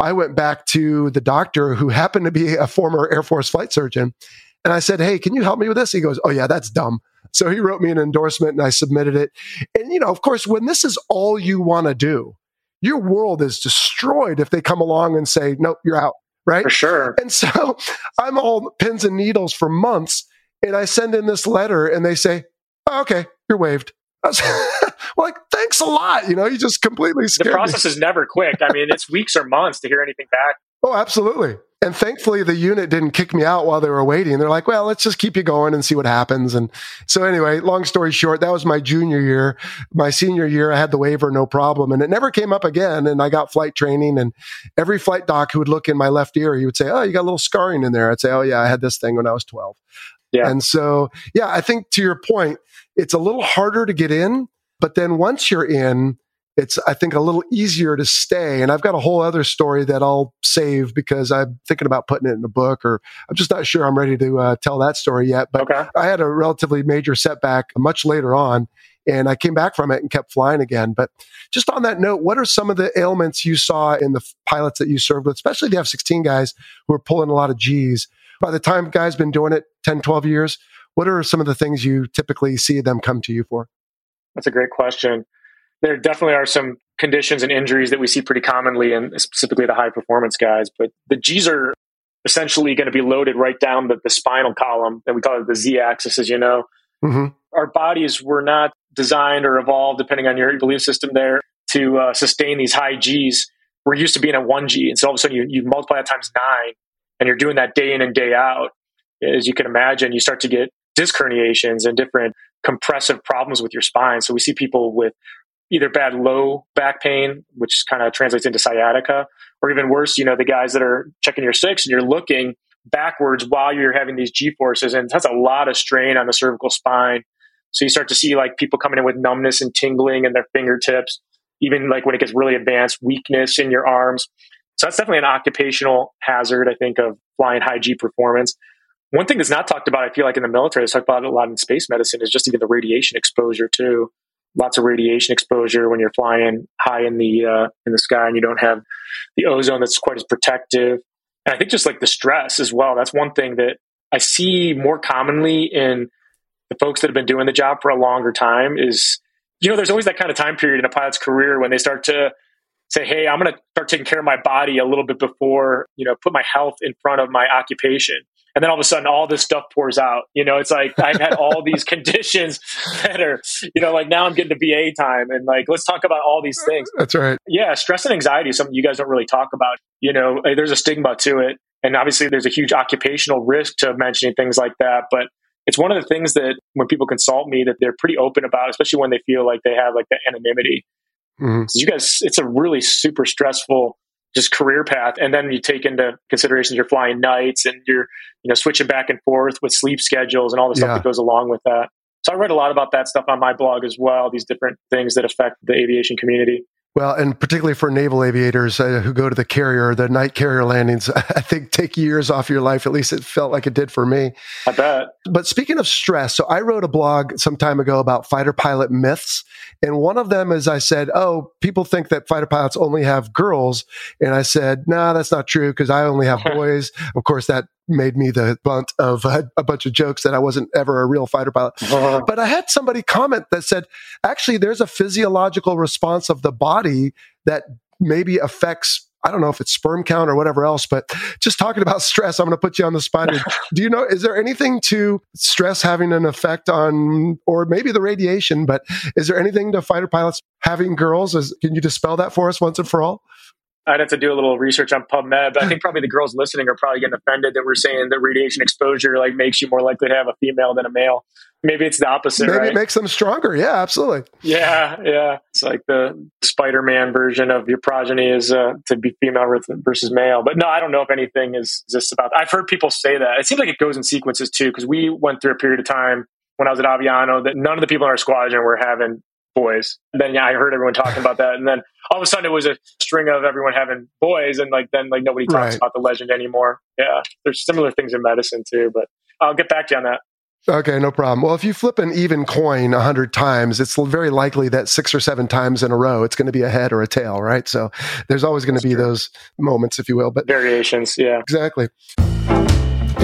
I went back to the doctor who happened to be a former Air Force flight surgeon. And I said, Hey, can you help me with this? He goes, Oh, yeah, that's dumb. So he wrote me an endorsement and I submitted it. And, you know, of course, when this is all you want to do, your world is destroyed if they come along and say, Nope, you're out. Right. For sure. And so I'm all pins and needles for months. And I send in this letter and they say, oh, Okay, you're waived. I was like, thanks a lot. You know, you just completely The process me. is never quick. I mean, it's weeks or months to hear anything back. Oh, absolutely. And thankfully, the unit didn't kick me out while they were waiting. They're like, well, let's just keep you going and see what happens. And so, anyway, long story short, that was my junior year. My senior year, I had the waiver, no problem. And it never came up again. And I got flight training. And every flight doc who would look in my left ear, he would say, oh, you got a little scarring in there. I'd say, oh, yeah, I had this thing when I was 12. Yeah. And so, yeah, I think to your point, it's a little harder to get in, but then once you're in, it's I think a little easier to stay. And I've got a whole other story that I'll save because I'm thinking about putting it in a book, or I'm just not sure I'm ready to uh, tell that story yet. But okay. I had a relatively major setback much later on, and I came back from it and kept flying again. But just on that note, what are some of the ailments you saw in the pilots that you served with, especially the F 16 guys who are pulling a lot of G's? By the time guys been doing it 10, 12 years, what are some of the things you typically see them come to you for? That's a great question. There definitely are some conditions and injuries that we see pretty commonly, and specifically the high performance guys. But the G's are essentially going to be loaded right down the, the spinal column, and we call it the Z axis, as you know. Mm-hmm. Our bodies were not designed or evolved, depending on your belief system, there to uh, sustain these high G's. We're used to being at one G, and so all of a sudden you, you multiply that times nine, and you're doing that day in and day out. As you can imagine, you start to get disc herniations and different compressive problems with your spine. So we see people with either bad low back pain, which kind of translates into sciatica, or even worse, you know, the guys that are checking your six and you're looking backwards while you're having these G forces, and that's a lot of strain on the cervical spine. So you start to see like people coming in with numbness and tingling in their fingertips, even like when it gets really advanced, weakness in your arms. So that's definitely an occupational hazard, I think, of flying high G performance. One thing that's not talked about, I feel like in the military, it's talked about a lot in space medicine, is just even the radiation exposure too. Lots of radiation exposure when you're flying high in the uh, in the sky and you don't have the ozone that's quite as protective. And I think just like the stress as well. That's one thing that I see more commonly in the folks that have been doing the job for a longer time. Is you know, there's always that kind of time period in a pilot's career when they start to say, "Hey, I'm going to start taking care of my body a little bit before you know put my health in front of my occupation." And then all of a sudden all this stuff pours out. You know, it's like I've had all these conditions that are, you know, like now I'm getting to VA time and like let's talk about all these things. That's right. Yeah, stress and anxiety is something you guys don't really talk about. You know, there's a stigma to it. And obviously there's a huge occupational risk to mentioning things like that. But it's one of the things that when people consult me that they're pretty open about, especially when they feel like they have like the anonymity. Mm-hmm. You guys, it's a really super stressful just career path. And then you take into consideration you're flying nights and you're, you know, switching back and forth with sleep schedules and all the stuff yeah. that goes along with that. So I read a lot about that stuff on my blog as well, these different things that affect the aviation community. Well, and particularly for naval aviators uh, who go to the carrier, the night carrier landings, I think take years off your life. At least it felt like it did for me. I bet. But speaking of stress, so I wrote a blog some time ago about fighter pilot myths. And one of them is I said, Oh, people think that fighter pilots only have girls. And I said, No, nah, that's not true because I only have boys. of course, that made me the bunt of a, a, bunch of jokes that I wasn't ever a real fighter pilot. Uh-huh. But I had somebody comment that said, actually, there's a physiological response of the body that maybe affects. I don't know if it's sperm count or whatever else, but just talking about stress, I'm going to put you on the spot. Do you know, is there anything to stress having an effect on, or maybe the radiation, but is there anything to fighter pilots having girls? Is, can you dispel that for us once and for all? I'd have to do a little research on PubMed, but I think probably the girls listening are probably getting offended that we're saying that radiation exposure like makes you more likely to have a female than a male. Maybe it's the opposite. Maybe right? it makes them stronger. Yeah, absolutely. Yeah, yeah. It's like the Spider-Man version of your progeny is uh, to be female versus male. But no, I don't know if anything is just about. That. I've heard people say that. It seems like it goes in sequences too, because we went through a period of time when I was at Aviano that none of the people in our squadron were having boys. And then yeah, I heard everyone talking about that, and then all of a sudden it was a string of everyone having boys, and like then like nobody talks right. about the legend anymore. Yeah, there's similar things in medicine too, but I'll get back to you on that. Okay, no problem. Well, if you flip an even coin a hundred times, it's very likely that six or seven times in a row, it's going to be a head or a tail, right? So there's always going to be true. those moments, if you will, but variations. Yeah, exactly.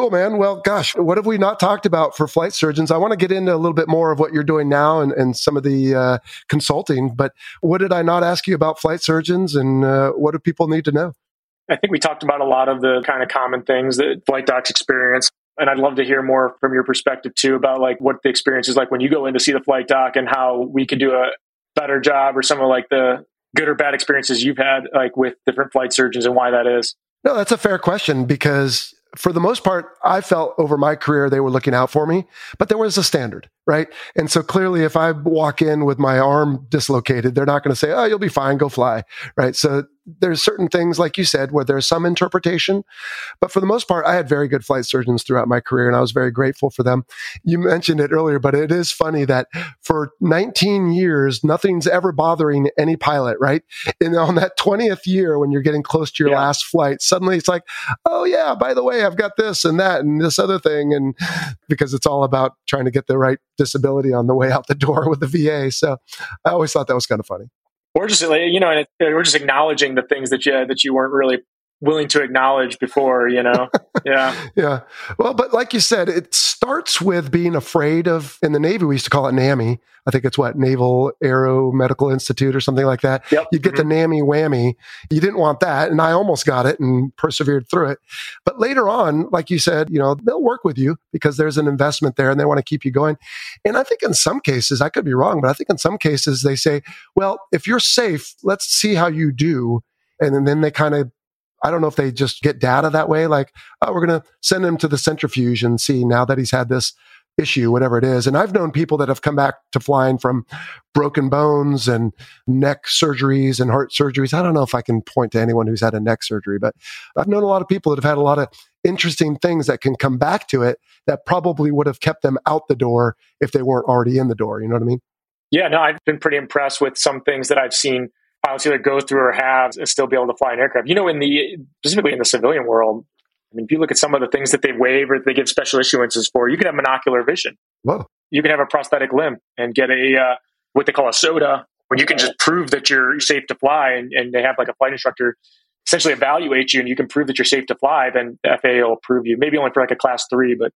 Cool, man. Well, gosh, what have we not talked about for flight surgeons? I want to get into a little bit more of what you're doing now and, and some of the uh, consulting, but what did I not ask you about flight surgeons and uh, what do people need to know? I think we talked about a lot of the kind of common things that flight docs experience. And I'd love to hear more from your perspective too about like what the experience is like when you go in to see the flight doc and how we could do a better job or some of like the good or bad experiences you've had like with different flight surgeons and why that is. No, that's a fair question because for the most part, I felt over my career they were looking out for me, but there was a standard, right? And so clearly, if I walk in with my arm dislocated, they're not going to say, "Oh, you'll be fine, go fly," right? So there's certain things, like you said, where there's some interpretation. But for the most part, I had very good flight surgeons throughout my career, and I was very grateful for them. You mentioned it earlier, but it is funny that for 19 years, nothing's ever bothering any pilot, right? And on that 20th year, when you're getting close to your yeah. last flight, suddenly it's like, oh, yeah, by the way, I've got this and that and this other thing. And because it's all about trying to get the right disability on the way out the door with the VA. So I always thought that was kind of funny or just you know, we're just acknowledging the things that you that you weren't really willing to acknowledge before, you know? Yeah. yeah. Well, but like you said, it starts with being afraid of, in the Navy, we used to call it NAMI. I think it's what, Naval Aero Medical Institute or something like that. Yep. You get mm-hmm. the NAMI whammy. You didn't want that. And I almost got it and persevered through it. But later on, like you said, you know, they'll work with you because there's an investment there and they want to keep you going. And I think in some cases, I could be wrong, but I think in some cases they say, well, if you're safe, let's see how you do. And then they kind of I don't know if they just get data that way, like, oh, we're going to send him to the centrifuge and see now that he's had this issue, whatever it is. And I've known people that have come back to flying from broken bones and neck surgeries and heart surgeries. I don't know if I can point to anyone who's had a neck surgery, but I've known a lot of people that have had a lot of interesting things that can come back to it that probably would have kept them out the door if they weren't already in the door. You know what I mean? Yeah, no, I've been pretty impressed with some things that I've seen pilots either go through or have and still be able to fly an aircraft. You know, in the specifically in the civilian world, I mean, if you look at some of the things that they waive or they give special issuances for, you can have monocular vision. Whoa. You can have a prosthetic limb and get a uh, what they call a SODA, where you can just prove that you're safe to fly, and, and they have like a flight instructor essentially evaluate you, and you can prove that you're safe to fly. Then the FAA will approve you, maybe only for like a class three, but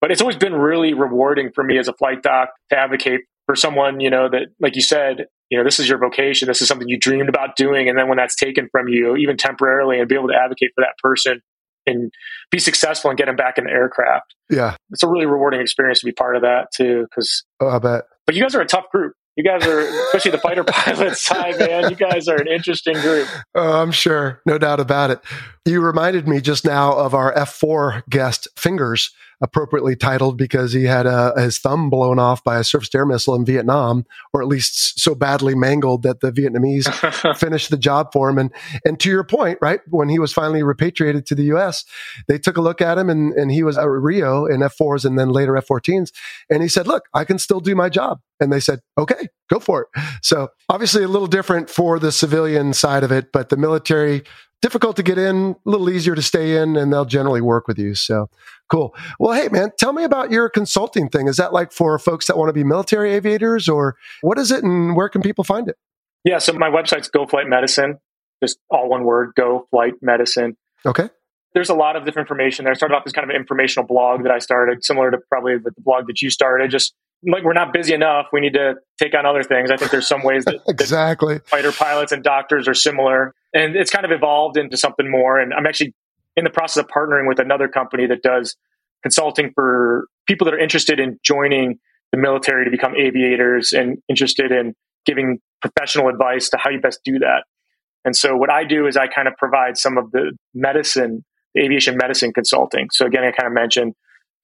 but it's always been really rewarding for me as a flight doc to advocate for someone you know that, like you said, you know this is your vocation, this is something you dreamed about doing, and then when that's taken from you, even temporarily, and be able to advocate for that person and be successful and get them back in the aircraft. Yeah. It's a really rewarding experience to be part of that too. Cause, oh, I bet. But you guys are a tough group. You guys are, especially the fighter pilot side, man. You guys are an interesting group. Oh, I'm sure. No doubt about it. You reminded me just now of our F4 guest, Fingers, appropriately titled because he had uh, his thumb blown off by a surface air missile in Vietnam, or at least so badly mangled that the Vietnamese finished the job for him. And and to your point, right, when he was finally repatriated to the U.S., they took a look at him, and and he was at Rio in F4s and then later F14s, and he said, "Look, I can still do my job." And they said, "Okay, go for it." So obviously a little different for the civilian side of it, but the military difficult to get in, a little easier to stay in, and they'll generally work with you. So cool. Well, hey, man, tell me about your consulting thing. Is that like for folks that want to be military aviators, or what is it, and where can people find it? Yeah, so my website's Go Flight Medicine, just all one word, Go Flight Medicine. Okay. There's a lot of different information there. I started off as kind of an informational blog that I started, similar to probably the blog that you started, just like we're not busy enough. We need to take on other things. I think there's some ways that exactly that fighter pilots and doctors are similar, and it's kind of evolved into something more. And I'm actually in the process of partnering with another company that does consulting for people that are interested in joining the military to become aviators and interested in giving professional advice to how you best do that. And so what I do is I kind of provide some of the medicine, the aviation medicine consulting. So again, I kind of mentioned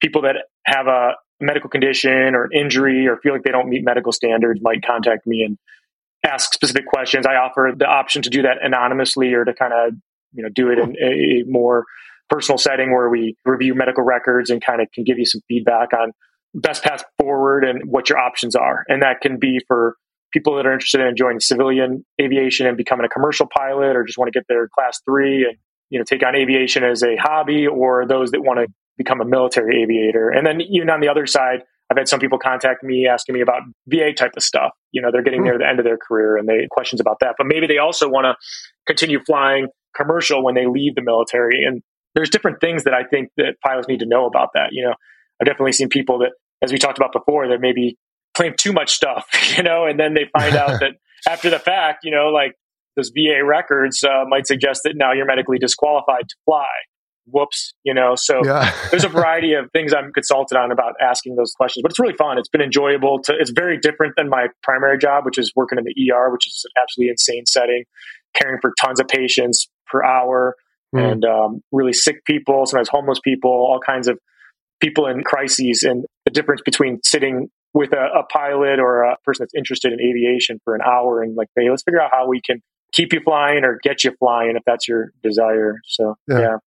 people that have a medical condition or an injury or feel like they don't meet medical standards might contact me and ask specific questions. I offer the option to do that anonymously or to kind of you know do it in a more personal setting where we review medical records and kind of can give you some feedback on best path forward and what your options are. And that can be for people that are interested in joining civilian aviation and becoming a commercial pilot or just want to get their class three and you know take on aviation as a hobby or those that want to become a military aviator. And then even on the other side, I've had some people contact me asking me about VA type of stuff. You know, they're getting near the end of their career and they questions about that. But maybe they also want to continue flying commercial when they leave the military. And there's different things that I think that pilots need to know about that. You know, I've definitely seen people that, as we talked about before, that maybe claim too much stuff, you know, and then they find out that after the fact, you know, like those VA records uh, might suggest that now you're medically disqualified to fly whoops, you know. So yeah. there's a variety of things I'm consulted on about asking those questions, but it's really fun. It's been enjoyable. To it's very different than my primary job, which is working in the ER, which is an absolutely insane setting, caring for tons of patients per hour, mm. and um, really sick people, sometimes homeless people, all kinds of people in crises, and the difference between sitting with a, a pilot or a person that's interested in aviation for an hour and like, hey, let's figure out how we can keep you flying or get you flying if that's your desire. So yeah. yeah.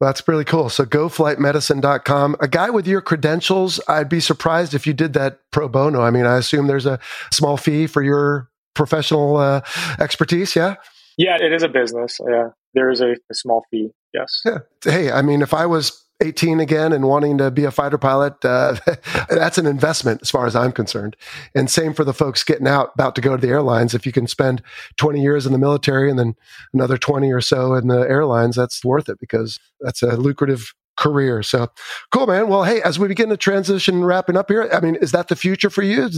That's really cool. So goflightmedicine.com. A guy with your credentials, I'd be surprised if you did that pro bono. I mean, I assume there's a small fee for your professional uh, expertise. Yeah. Yeah, it is a business. Yeah. There is a, a small fee. Yes. Yeah. Hey, I mean, if I was 18 again and wanting to be a fighter pilot, uh, that's an investment as far as I'm concerned. And same for the folks getting out, about to go to the airlines. If you can spend 20 years in the military and then another 20 or so in the airlines, that's worth it because that's a lucrative career. So cool, man. Well, hey, as we begin to transition wrapping up here, I mean, is that the future for you?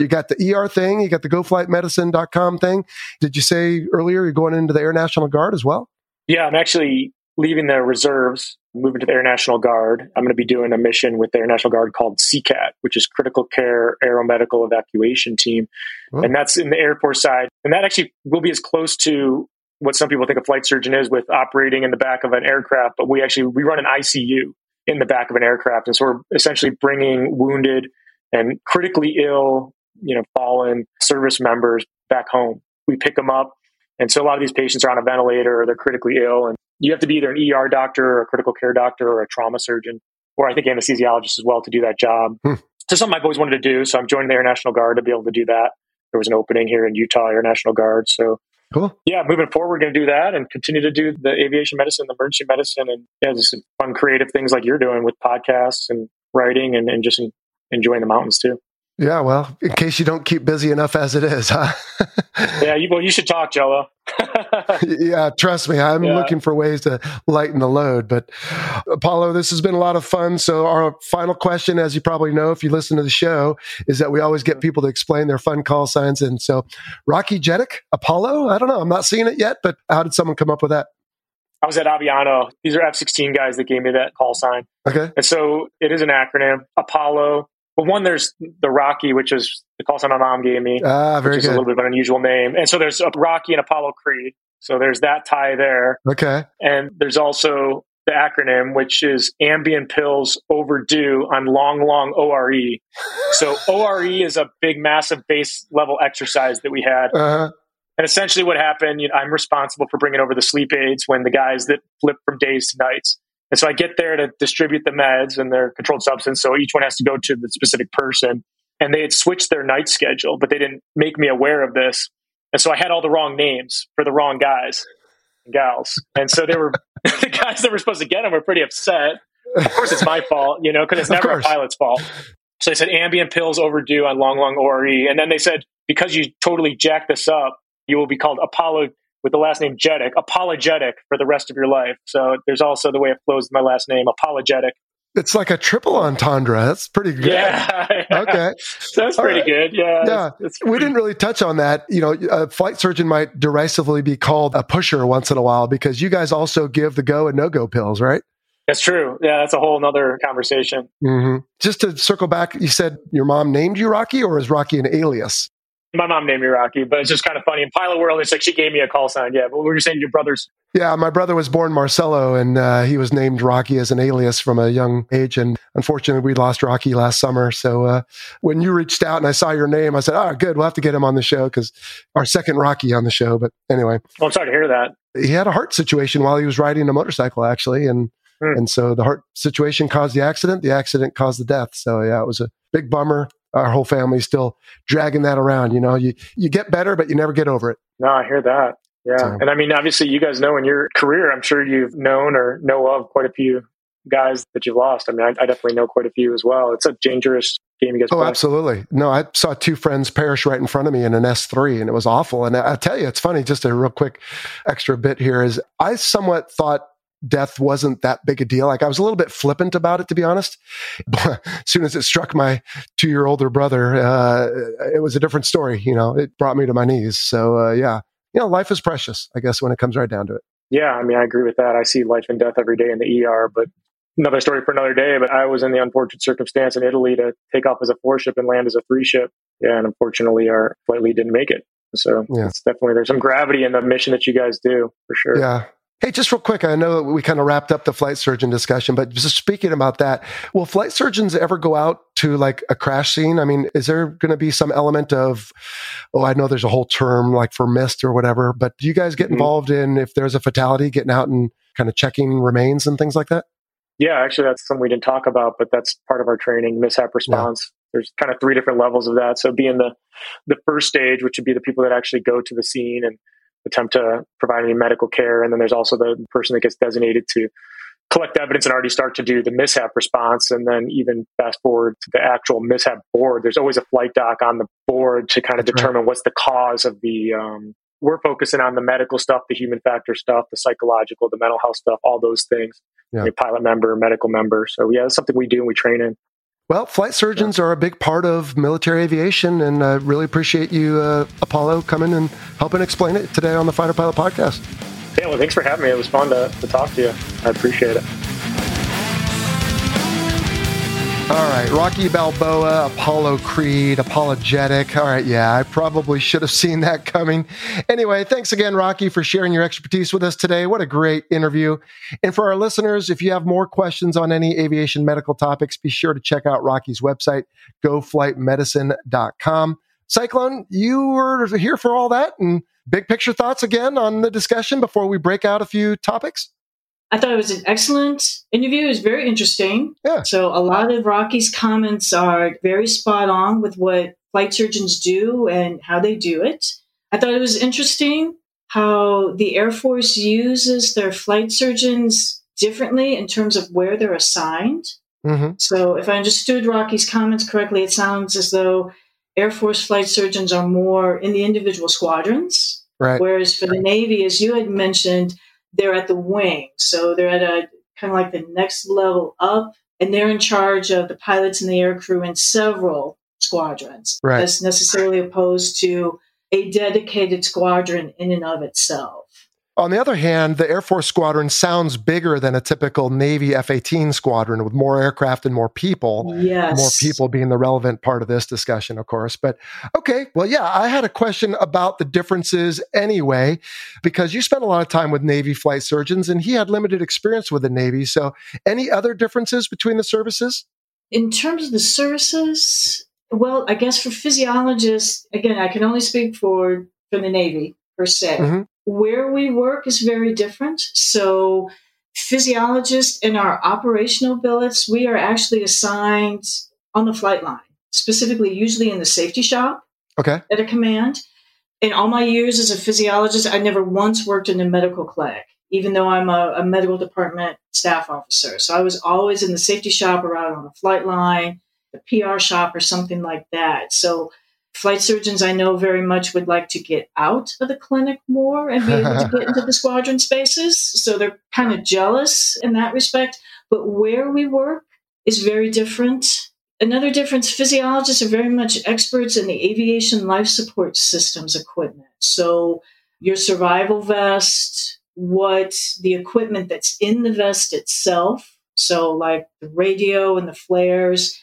You got the ER thing, you got the goflightmedicine.com thing. Did you say earlier you're going into the Air National Guard as well? Yeah, I'm actually leaving the reserves, moving to the Air National Guard. I'm going to be doing a mission with the Air National Guard called CCAT, which is Critical Care Aeromedical Evacuation Team. And that's in the Air Force side. And that actually will be as close to what some people think a flight surgeon is with operating in the back of an aircraft, but we actually we run an ICU in the back of an aircraft, and so we're essentially bringing wounded and critically ill, you know, fallen service members back home. We pick them up, and so a lot of these patients are on a ventilator or they're critically ill, and you have to be either an ER doctor or a critical care doctor or a trauma surgeon, or I think anesthesiologist as well to do that job. Hmm. So something I've always wanted to do. So I'm joining the Air National Guard to be able to do that. There was an opening here in Utah Air National Guard, so Cool. Yeah, moving forward, we're going to do that and continue to do the aviation medicine, the emergency medicine, and yeah, just fun, creative things like you're doing with podcasts and writing and, and just enjoying the mountains too. Yeah, well, in case you don't keep busy enough as it is, huh? yeah, you, well, you should talk, Jello. yeah, trust me, I'm yeah. looking for ways to lighten the load. But Apollo, this has been a lot of fun. So, our final question, as you probably know if you listen to the show, is that we always get people to explain their fun call signs. And so, Rocky Jedick, Apollo, I don't know, I'm not seeing it yet, but how did someone come up with that? I was at Aviano. These are F 16 guys that gave me that call sign. Okay. And so it is an acronym Apollo, well, one, there's the Rocky, which is the call sign my mom gave me. Ah, very which good. is a little bit of an unusual name. And so there's a Rocky and Apollo Creed. So there's that tie there. Okay. And there's also the acronym, which is Ambien pills overdue on long, long ORE. so ORE is a big, massive base level exercise that we had. Uh-huh. And essentially, what happened, you know, I'm responsible for bringing over the sleep aids when the guys that flip from days to nights. And so I get there to distribute the meds and their controlled substance. So each one has to go to the specific person. And they had switched their night schedule, but they didn't make me aware of this. And so I had all the wrong names for the wrong guys and gals. And so they were the guys that were supposed to get them were pretty upset. Of course, it's my fault, you know, because it's never a pilot's fault. So they said Ambien pills overdue on long, long ORE. And then they said, because you totally jacked this up, you will be called Apollo with the last name Jedick, apologetic for the rest of your life. So there's also the way it flows with my last name, apologetic. It's like a triple entendre. That's pretty good. Yeah. okay. That's pretty right. good. Yeah. Yeah. we didn't really touch on that. You know, a flight surgeon might derisively be called a pusher once in a while because you guys also give the go and no go pills, right? That's true. Yeah, that's a whole nother conversation. Mm-hmm. Just to circle back, you said your mom named you Rocky, or is Rocky an alias? My mom named me Rocky, but it's just kind of funny. In Pilot World, it's like she gave me a call sign. Yeah, but what were you saying? Your brothers? Yeah, my brother was born Marcelo, and uh, he was named Rocky as an alias from a young age. And unfortunately, we lost Rocky last summer. So uh, when you reached out and I saw your name, I said, "Oh, good, we'll have to get him on the show because our second Rocky on the show." But anyway, well, I'm sorry to hear that. He had a heart situation while he was riding a motorcycle, actually, and hmm. and so the heart situation caused the accident. The accident caused the death. So yeah, it was a big bummer our whole family's still dragging that around. You know, you you get better, but you never get over it. No, I hear that. Yeah, so. and I mean, obviously, you guys know in your career, I'm sure you've known or know of quite a few guys that you've lost. I mean, I, I definitely know quite a few as well. It's a dangerous game you guys. Oh, play. absolutely. No, I saw two friends perish right in front of me in an S3, and it was awful. And I, I tell you, it's funny. Just a real quick extra bit here is I somewhat thought death wasn't that big a deal. Like I was a little bit flippant about it, to be honest. as soon as it struck my two year older brother, uh, it was a different story. You know, it brought me to my knees. So, uh, yeah, you know, life is precious, I guess, when it comes right down to it. Yeah. I mean, I agree with that. I see life and death every day in the ER, but another story for another day. But I was in the unfortunate circumstance in Italy to take off as a four ship and land as a three ship. Yeah. And unfortunately, our flight lead didn't make it. So yeah. it's definitely, there's some gravity in the mission that you guys do for sure. Yeah. Hey, just real quick, I know we kind of wrapped up the flight surgeon discussion, but just speaking about that, will flight surgeons ever go out to like a crash scene? I mean, is there going to be some element of, oh, I know there's a whole term like for mist or whatever, but do you guys get mm-hmm. involved in if there's a fatality, getting out and kind of checking remains and things like that? Yeah, actually, that's something we didn't talk about, but that's part of our training mishap response. Yeah. There's kind of three different levels of that. So, being the the first stage, which would be the people that actually go to the scene and attempt to provide any medical care. And then there's also the person that gets designated to collect evidence and already start to do the mishap response. And then even fast forward to the actual mishap board, there's always a flight doc on the board to kind of That's determine right. what's the cause of the. Um, we're focusing on the medical stuff, the human factor stuff, the psychological, the mental health stuff, all those things. Yeah. pilot member, medical member. So yeah, that's something we do and we train in. Well, flight surgeons are a big part of military aviation, and I really appreciate you, uh, Apollo, coming and helping explain it today on the Fighter Pilot Podcast. Yeah, well, thanks for having me. It was fun to, to talk to you. I appreciate it. All right, Rocky Balboa, Apollo Creed, apologetic. All right, yeah, I probably should have seen that coming. Anyway, thanks again, Rocky, for sharing your expertise with us today. What a great interview. And for our listeners, if you have more questions on any aviation medical topics, be sure to check out Rocky's website, goflightmedicine.com. Cyclone, you were here for all that and big picture thoughts again on the discussion before we break out a few topics? I thought it was an excellent interview. It was very interesting. Yeah. So a lot of Rocky's comments are very spot on with what flight surgeons do and how they do it. I thought it was interesting how the Air Force uses their flight surgeons differently in terms of where they're assigned. Mm-hmm. So if I understood Rocky's comments correctly, it sounds as though Air Force flight surgeons are more in the individual squadrons. Right. Whereas for the Navy, as you had mentioned, they're at the wing. So they're at a kind of like the next level up, and they're in charge of the pilots and the aircrew in several squadrons, Right. as necessarily opposed to a dedicated squadron in and of itself. On the other hand, the Air Force squadron sounds bigger than a typical Navy F 18 squadron with more aircraft and more people. Yes. More people being the relevant part of this discussion, of course. But okay, well, yeah, I had a question about the differences anyway, because you spent a lot of time with Navy flight surgeons and he had limited experience with the Navy. So, any other differences between the services? In terms of the services, well, I guess for physiologists, again, I can only speak for for the Navy per se. Mhm. Where we work is very different. So, physiologists in our operational billets, we are actually assigned on the flight line, specifically, usually in the safety shop Okay. at a command. In all my years as a physiologist, I never once worked in a medical clinic, even though I'm a, a medical department staff officer. So I was always in the safety shop or out on the flight line, the PR shop, or something like that. So flight surgeons I know very much would like to get out of the clinic more and be able to get into the squadron spaces. So they're kind of jealous in that respect. But where we work is very different. Another difference physiologists are very much experts in the aviation life support systems equipment. So your survival vest, what the equipment that's in the vest itself. So, like the radio and the flares,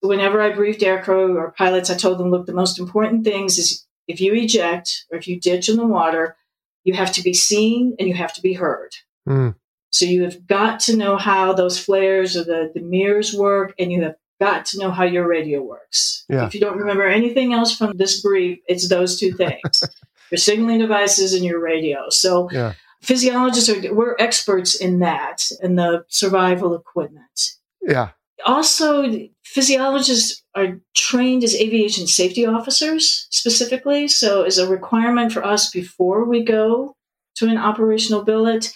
whenever I briefed aircrew or pilots, I told them, look, the most important things is if you eject or if you ditch in the water, you have to be seen and you have to be heard. Mm. So you have got to know how those flares or the, the mirrors work, and you have got to know how your radio works. Yeah. If you don't remember anything else from this brief, it's those two things your signaling devices and your radio. So Yeah. physiologists are we're experts in that and the survival equipment Yeah. also physiologists are trained as aviation safety officers specifically so as a requirement for us before we go to an operational billet.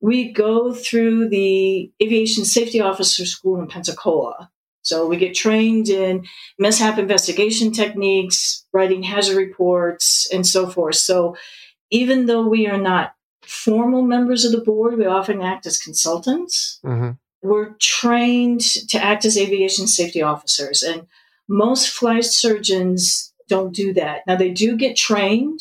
We go through the aviation safety officer school in pensacola. So we get trained in mishap investigation techniques writing hazard reports and so forth. So even though we are not formal members of the board we often act as consultants. Hmm we're trained to act as aviation safety officers, and most flight surgeons don't do that. Now, they do get trained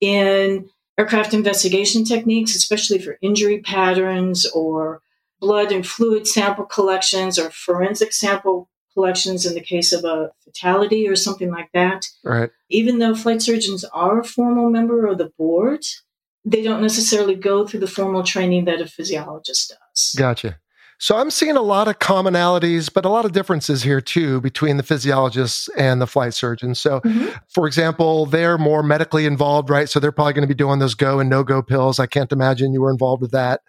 in aircraft investigation techniques, especially for injury patterns or blood and fluid sample collections or forensic sample collections in the case of a fatality or something like that. Right. Even though flight surgeons are a formal member of the board, they don't necessarily go through the formal training that a physiologist does. Gotcha. So I'm seeing a lot of commonalities, but a lot of differences here too between the physiologists and the flight surgeons. So, Mhm. for example, they're more medically involved, right? So they're probably going to be doing those go and no go pills. I can't imagine you were involved with that.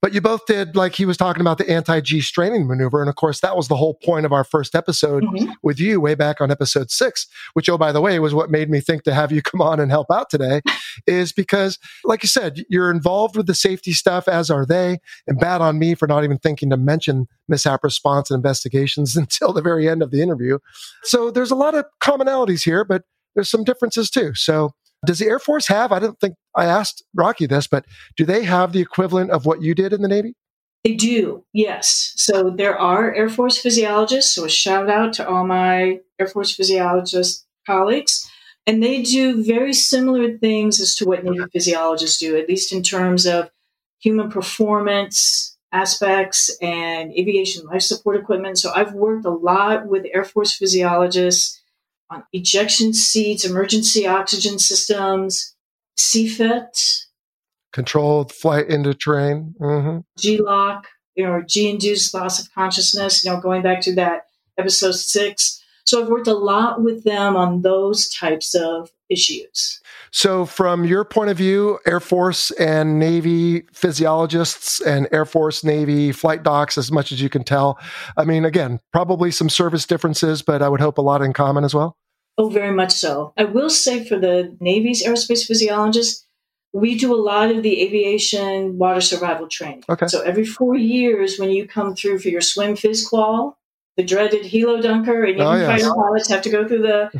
But you both did, like he was talking about the anti G straining maneuver. And of course, that was the whole point of our first episode Mhm. with you way back on episode six, which, oh, by the way, was what made me think to have you come on and help out today, is because, like you said, you're involved with the safety stuff, as are they. And bad on me for not even thinking to mention mishap response and investigations until the very end of the interview. So there's a lot of commonalities here, but there's some differences too. So does the Air Force have, I don't think I asked Rocky this, but do they have the equivalent of what you did in the Navy? They do, yes. So there are Air Force physiologists. So a shout out to all my Air Force physiologist colleagues. And they do very similar things as to what Navy physiologists do, at least in terms of human performance, aspects and aviation life support equipment. So I've worked a lot with Air Force physiologists on ejection seats, emergency oxygen systems, CFIT, controlled flight into terrain, mm-hmm. G-lock, you know, G-induced loss of consciousness. You know, going back to that episode six. So I've worked a lot with them on those types of issues. So, from your point of view, Air Force and Navy physiologists and Air Force Navy flight docs, as much as you can tell, I mean, again, probably some service differences, but I would hope a lot in common as well. Oh, very much so. I will say for the Navy's aerospace physiologists, we do a lot of the aviation water survival training. Okay. So every four years, when you come through for your swim phys qual, the dreaded helo dunker, and oh, even oh, yes. fighter pilots have to go through the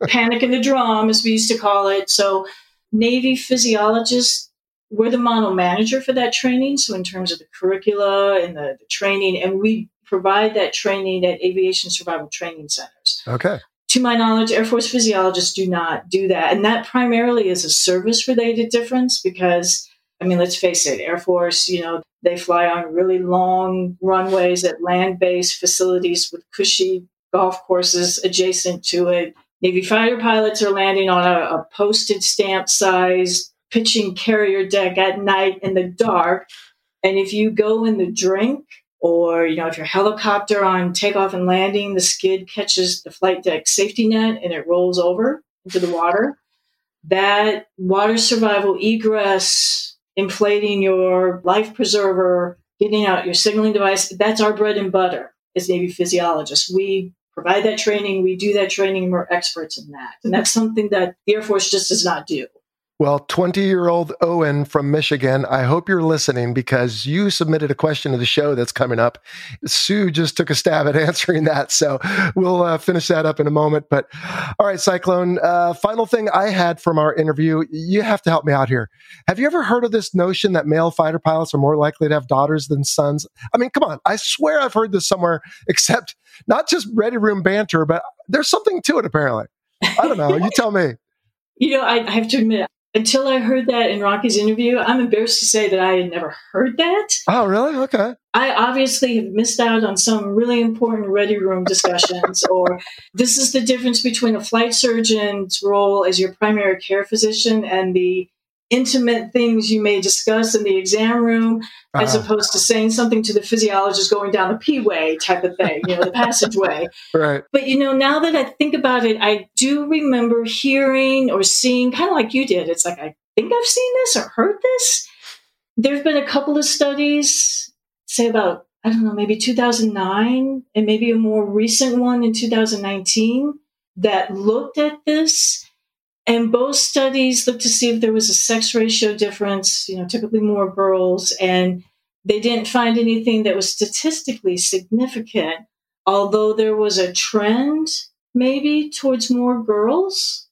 panic and the drum, as we used to call it. So Navy physiologists, we're the model manager for that training. So in terms of the curricula and the, the training, and we provide that training at aviation survival training centers. Okay to my knowledge, Air Force physiologists do not do that. And that primarily is a service related difference because, I mean, let's face it, Air Force, you know, they fly on really long runways at land based facilities with cushy golf courses adjacent to it. Navy fighter pilots are landing on a, a postage stamp size pitching carrier deck at night in the dark. And if you go in the drink, or you know if your helicopter on takeoff and landing the skid catches the flight deck safety net and it rolls over into the water that water survival egress inflating your life preserver getting out your signaling device that's our bread and butter as navy physiologists. We provide that training we do that training we're experts in that. And that's something that the air force just does not do well, 20 year old Owen from Michigan, I hope you're listening because you submitted a question to the show that's coming up. Sue just took a stab at answering that. So we'll uh, finish that up in a moment. But all right, Cyclone, uh, final thing I had from our interview, you have to help me out here. Have you ever heard of this notion that male fighter pilots are more likely to have daughters than sons? I mean, come on. I swear I've heard this somewhere, except not just ready room banter, but there's something to it apparently. I don't know. You tell me. You know, I have to admit, until I heard that in Rocky's interview, I'm embarrassed to say that I had never heard that. Oh, really? Okay. I obviously have missed out on some really important ready room discussions, or this is the difference between a flight surgeon's role as your primary care physician and the intimate things you may discuss in the exam room uh-huh. as opposed to saying something to the physiologist going down the p way type of thing you know the passageway. Right. But you know now that i think about it i do remember hearing or seeing kind of like you did it's like i think i've seen this or heard this. There's been a couple of studies say about i don't know maybe 2009 and maybe a more recent one in 2019 that looked at this and both studies looked to see if there was a sex ratio difference, you know, typically more girls, and they didn't find anything that was statistically significant, although there was a trend maybe towards more girls.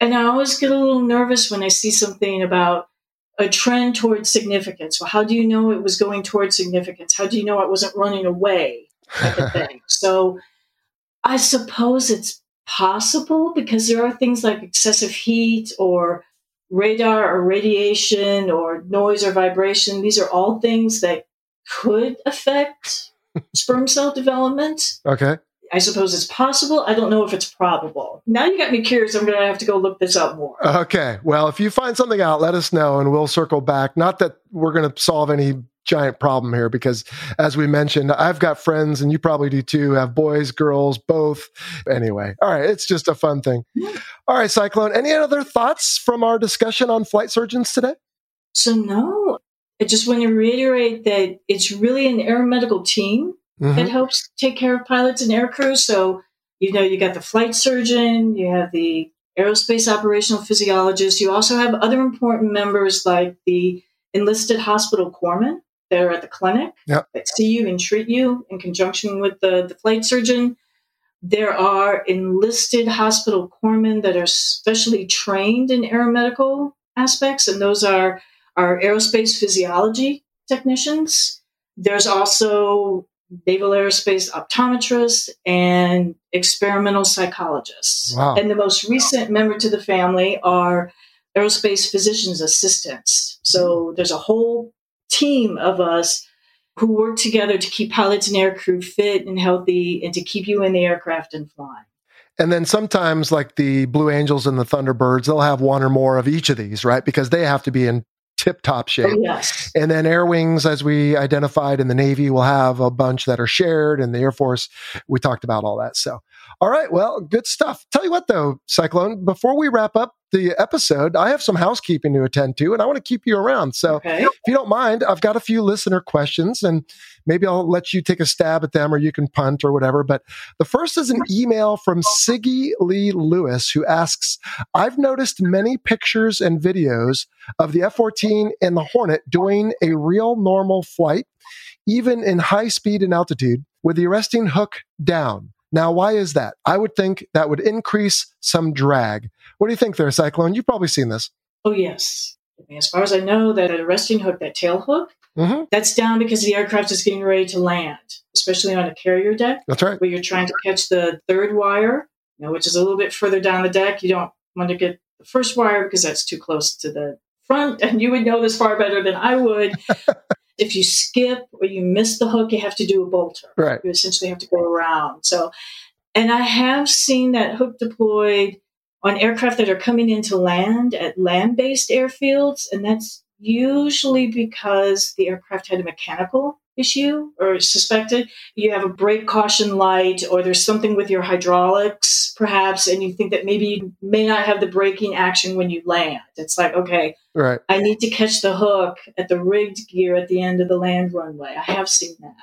And I always get a little nervous when I see something about a trend towards significance. Well, how do you know it was going towards significance? How do you know it wasn't running away? Type of thing. so I suppose it's possible because there are things like excessive heat or radar or radiation or noise or vibration. These are all things that could affect sperm cell development. Okay. I suppose it's possible. I don't know if it's probable. Now you got me curious. I'm going to have to go look this up more. Okay. Well, if you find something out, let us know and we'll circle back. Not that we're going to solve any giant problem here because as we mentioned i've got friends and you probably do too have boys girls both. Anyway all right it's just a fun thing. All right cyclone any other thoughts from our discussion on flight surgeons today? So no. I just want to reiterate that it's really an air medical team mm-hmm. that helps take care of pilots and air crews so you know you got the flight surgeon you have the aerospace operational physiologist you also have other important members like the enlisted hospital corpsmen there at the clinic yep. that see you and treat you in conjunction with the, the flight surgeon. There are enlisted hospital corpsmen that are specially trained in aeromedical aspects, and those are our aerospace physiology technicians. There's also naval aerospace optometrists and experimental psychologists. Wow. And the most recent member to the family are aerospace physicians assistants. So mm-hmm. there's a whole team of us who work together to keep pilots and aircrew fit and healthy and to keep you in the aircraft and flying. And then sometimes, like the Blue Angels and the Thunderbirds, they'll have one or more of each of these, right? Because they have to be in tip top oh, shape. Oh, yes. And then Air Wings, as we identified in the Navy, will have a bunch that are shared. And the Air Force, we talked about all that. So, all right, well, good stuff. Tell you what, though, Cyclone, before we wrap up the episode, I have some housekeeping to attend to, and I want to keep you around. So, Okay. if you don't mind, I've got a few listener questions, and maybe I'll let you take a stab at them, or you can punt or whatever. But the first is an email from Siggy Lee Lewis, who asks I've noticed many pictures and videos of the F 14 and the Hornet doing a real normal flight, even in high speed and altitude, with the arresting hook down. Now, why is that? I would think that would increase some drag. What do you think there, Cyclone? You've probably seen this. Oh, yes. I mean, as far as I know, that arresting hook, that tail hook, hmm that's down because the aircraft is getting ready to land, especially on a carrier deck That's right. where you're trying to catch the third wire, you know, which is a little bit further down the deck. You don't want to get the first wire because that's too close to the front, and you would know this far better than I would. if you skip or you miss the hook, you have to do a bolter. Right. You essentially have to go around. So, and I have seen that hook deployed on aircraft that are coming into land at land based airfields, and that's usually because the aircraft had a mechanical issue or suspected. You have a brake caution light, or there's something with your hydraulics, perhaps, and you think that maybe you may not have the braking action when you land. It's like, okay, Right. I need to catch the hook at the rigged gear at the end of the land runway. I have seen that.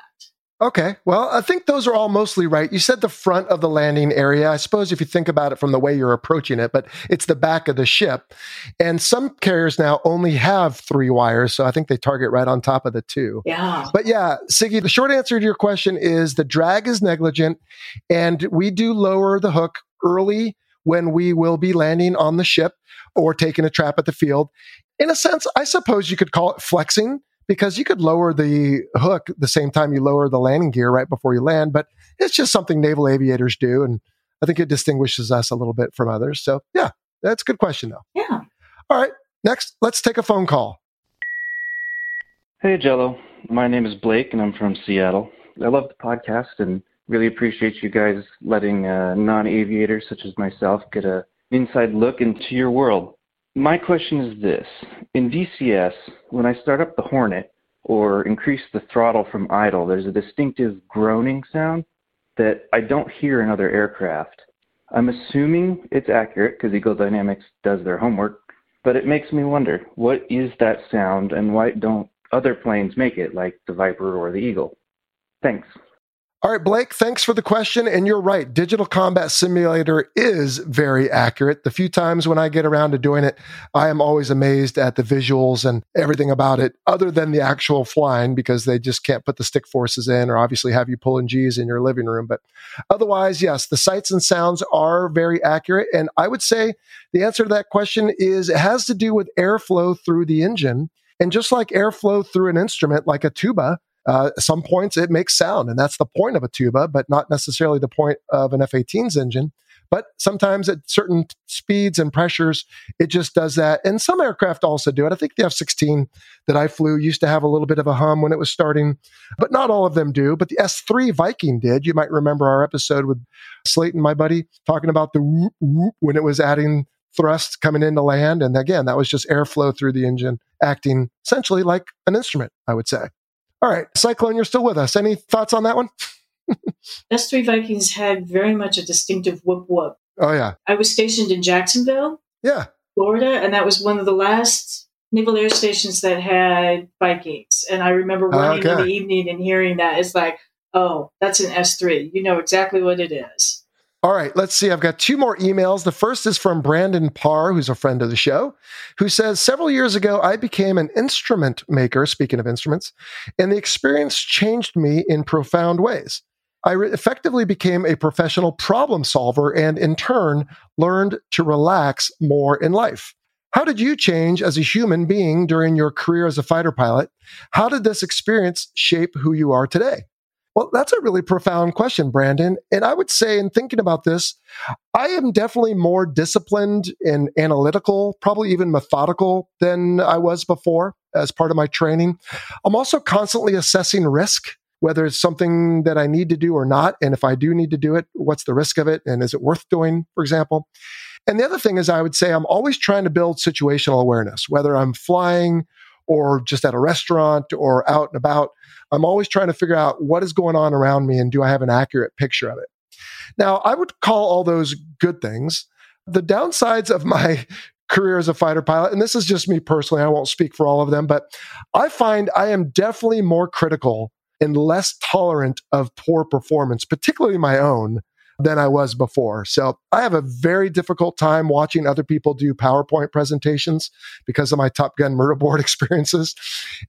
Okay. Well, I think those are all mostly right. You said the front of the landing area. I suppose if you think about it from the way you're approaching it, but it's the back of the ship. And some carriers now only have three wires. So I think they target right on top of the two. Yeah. But yeah, Siggy, the short answer to your question is the drag is negligent and we do lower the hook early when we will be landing on the ship or taking a trap at the field. In a sense, I suppose you could call it flexing because you could lower the hook the same time you lower the landing gear right before you land, but it's just something naval aviators do. And I think it distinguishes us a little bit from others. So yeah, that's a good question though. Yeah. All right. Next, let's take a phone call. Hey, Jello. My name is Blake, and I'm from Seattle. I love the podcast and really appreciate you guys letting uh, non aviators such as myself get an inside look into your world. My question is this In DCS, when I start up the Hornet or increase the throttle from idle, there's a distinctive groaning sound that I don't hear in other aircraft. I'm assuming it's accurate because Eagle Dynamics does their homework, but it makes me wonder what is that sound and why don't other planes make it, like the Viper or the Eagle? Thanks. All right, Blake, thanks for the question. And you're right. Digital Combat Simulator is very accurate. The few times when I get around to doing it, I am always amazed at the visuals and everything about it, other than the actual flying, because they just can't put the stick forces in or obviously have you pulling G's in your living room. But otherwise, yes, the sights and sounds are very accurate. And I would say the answer to that question is it has to do with airflow through the engine. And just like airflow through an instrument like a tuba, uh, some points it makes sound, and that's the point of a tuba, but not necessarily the point of an F 18's engine. But sometimes at certain speeds and pressures, it just does that. And some aircraft also do it. I think the F 16 that I flew used to have a little bit of a hum when it was starting, but not all of them do. But the S 3 Viking did. You might remember our episode with Slayton, my buddy, talking about the whoop, whoop when it was adding thrust coming into land. And again, that was just airflow through the engine, acting essentially like an instrument, I would say. All right, Cyclone, you're still with us. Any thoughts on that one? S3 Vikings had very much a distinctive whoop whoop. Oh, yeah. I was stationed in Jacksonville, Yeah. Florida, and that was one of the last naval air stations that had Vikings. And I remember ah, running in Okay. the evening and hearing that. It's like, oh, that's an S3. You know exactly what it is. All right, let's see. I've got two more emails. The first is from Brandon Parr, who's a friend of the show, who says Several years ago, I became an instrument maker, speaking of instruments, and the experience changed me in profound ways. I re- effectively became a professional problem solver and, in turn, learned to relax more in life. How did you change as a human being during your career as a fighter pilot? How did this experience shape who you are today? Well, that's a really profound question, Brandon. And I would say, in thinking about this, I am definitely more disciplined and analytical, probably even methodical than I was before as part of my training. I'm also constantly assessing risk, whether it's something that I need to do or not. And if I do need to do it, what's the risk of it? And is it worth doing, for example? And the other thing is, I would say I'm always trying to build situational awareness, whether I'm flying or just at a restaurant or out and about. I'm always trying to figure out what is going on around me and do I have an accurate picture of it. Now, I would call all those good things. The downsides of my career as a fighter pilot, and this is just me personally, I won't speak for all of them, but I find I am definitely more critical and less tolerant of poor performance, particularly my own, than I was before. So I have a very difficult time watching other people do PowerPoint presentations because of my Top Gun murder board experiences.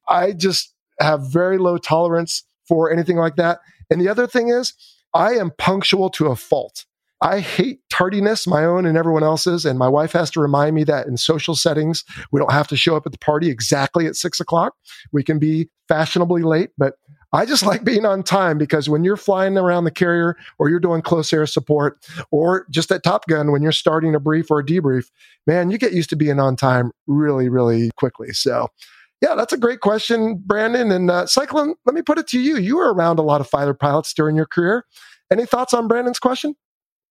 I just have very low tolerance for anything like that. And the other thing is, I am punctual to a fault. I hate tardiness, my own and everyone else's. And my wife has to remind me that in social settings, we don't have to show up at the party exactly at six o'clock. We can be fashionably late, but I just like being on time because when you're flying around the carrier or you're doing close air support or just at Top Gun when you're starting a brief or a debrief, man, you get used to being on time really, really quickly. So, yeah, that's a great question, Brandon. And uh, Cyclone, let me put it to you. You were around a lot of fighter pilots during your career. Any thoughts on Brandon's question?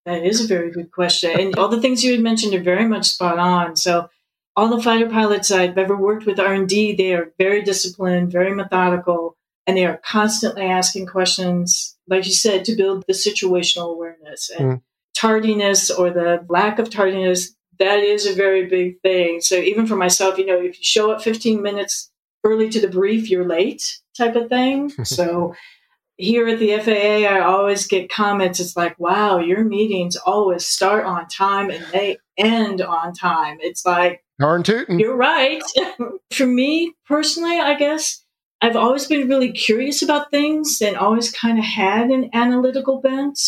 That is a very good question. And all the things you had mentioned are very much spot on. So all the fighter pilots I've ever worked with R&D, they are very disciplined, very methodical and they are constantly asking questions, like you said, to build the situational awareness and mm. tardiness or the lack of tardiness. That is a very big thing. So even for myself, you know, if you show up 15 minutes early to the brief, you're late type of thing. so here at the FAA, I always get comments. It's like, wow, your meetings always start on time and they end on time. It's like, Darn tootin'. You're right. For me personally, I guess I've always been really curious about things and always kind of had an analytical bent.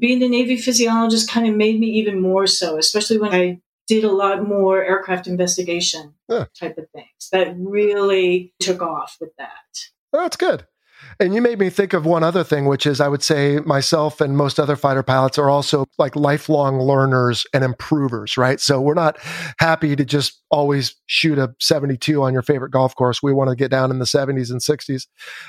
Being a Navy physiologist kind of made me even more so, especially when I did a lot more aircraft investigation yeah. type of things. That really took off with that. Oh, that's good. And you made me think of one other thing, which is I would say myself and most other fighter pilots are also like lifelong learners and improvers, right? So we're not happy to just always shoot a 72 on your favorite golf course. We want to get down in the 70s and 60s.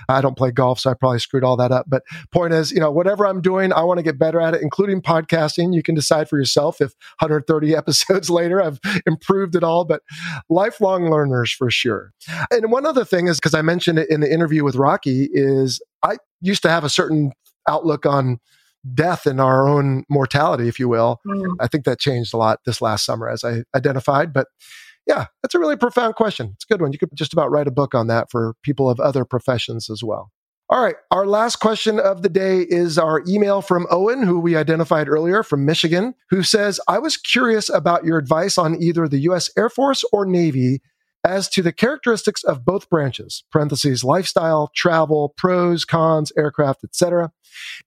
I don't play golf, so I probably screwed all that up. But point is, you know, whatever I'm doing, I want to get better at it, including podcasting. You can decide for yourself if 130 episodes later I've improved it all, but lifelong learners for sure. And one other thing is because I mentioned it in the interview with Rocky is I used to have a certain outlook on death and our own mortality, if you will. Mm. I think that changed a lot this last summer as I identified. But yeah, that's a really profound question. It's a good one. You could just about write a book on that for people of other professions as well. All right. Our last question of the day is our email from Owen, who we identified earlier from Michigan, who says, I was curious about your advice on either the U.S. Air Force or Navy as to the characteristics of both branches parentheses lifestyle travel pros cons aircraft etc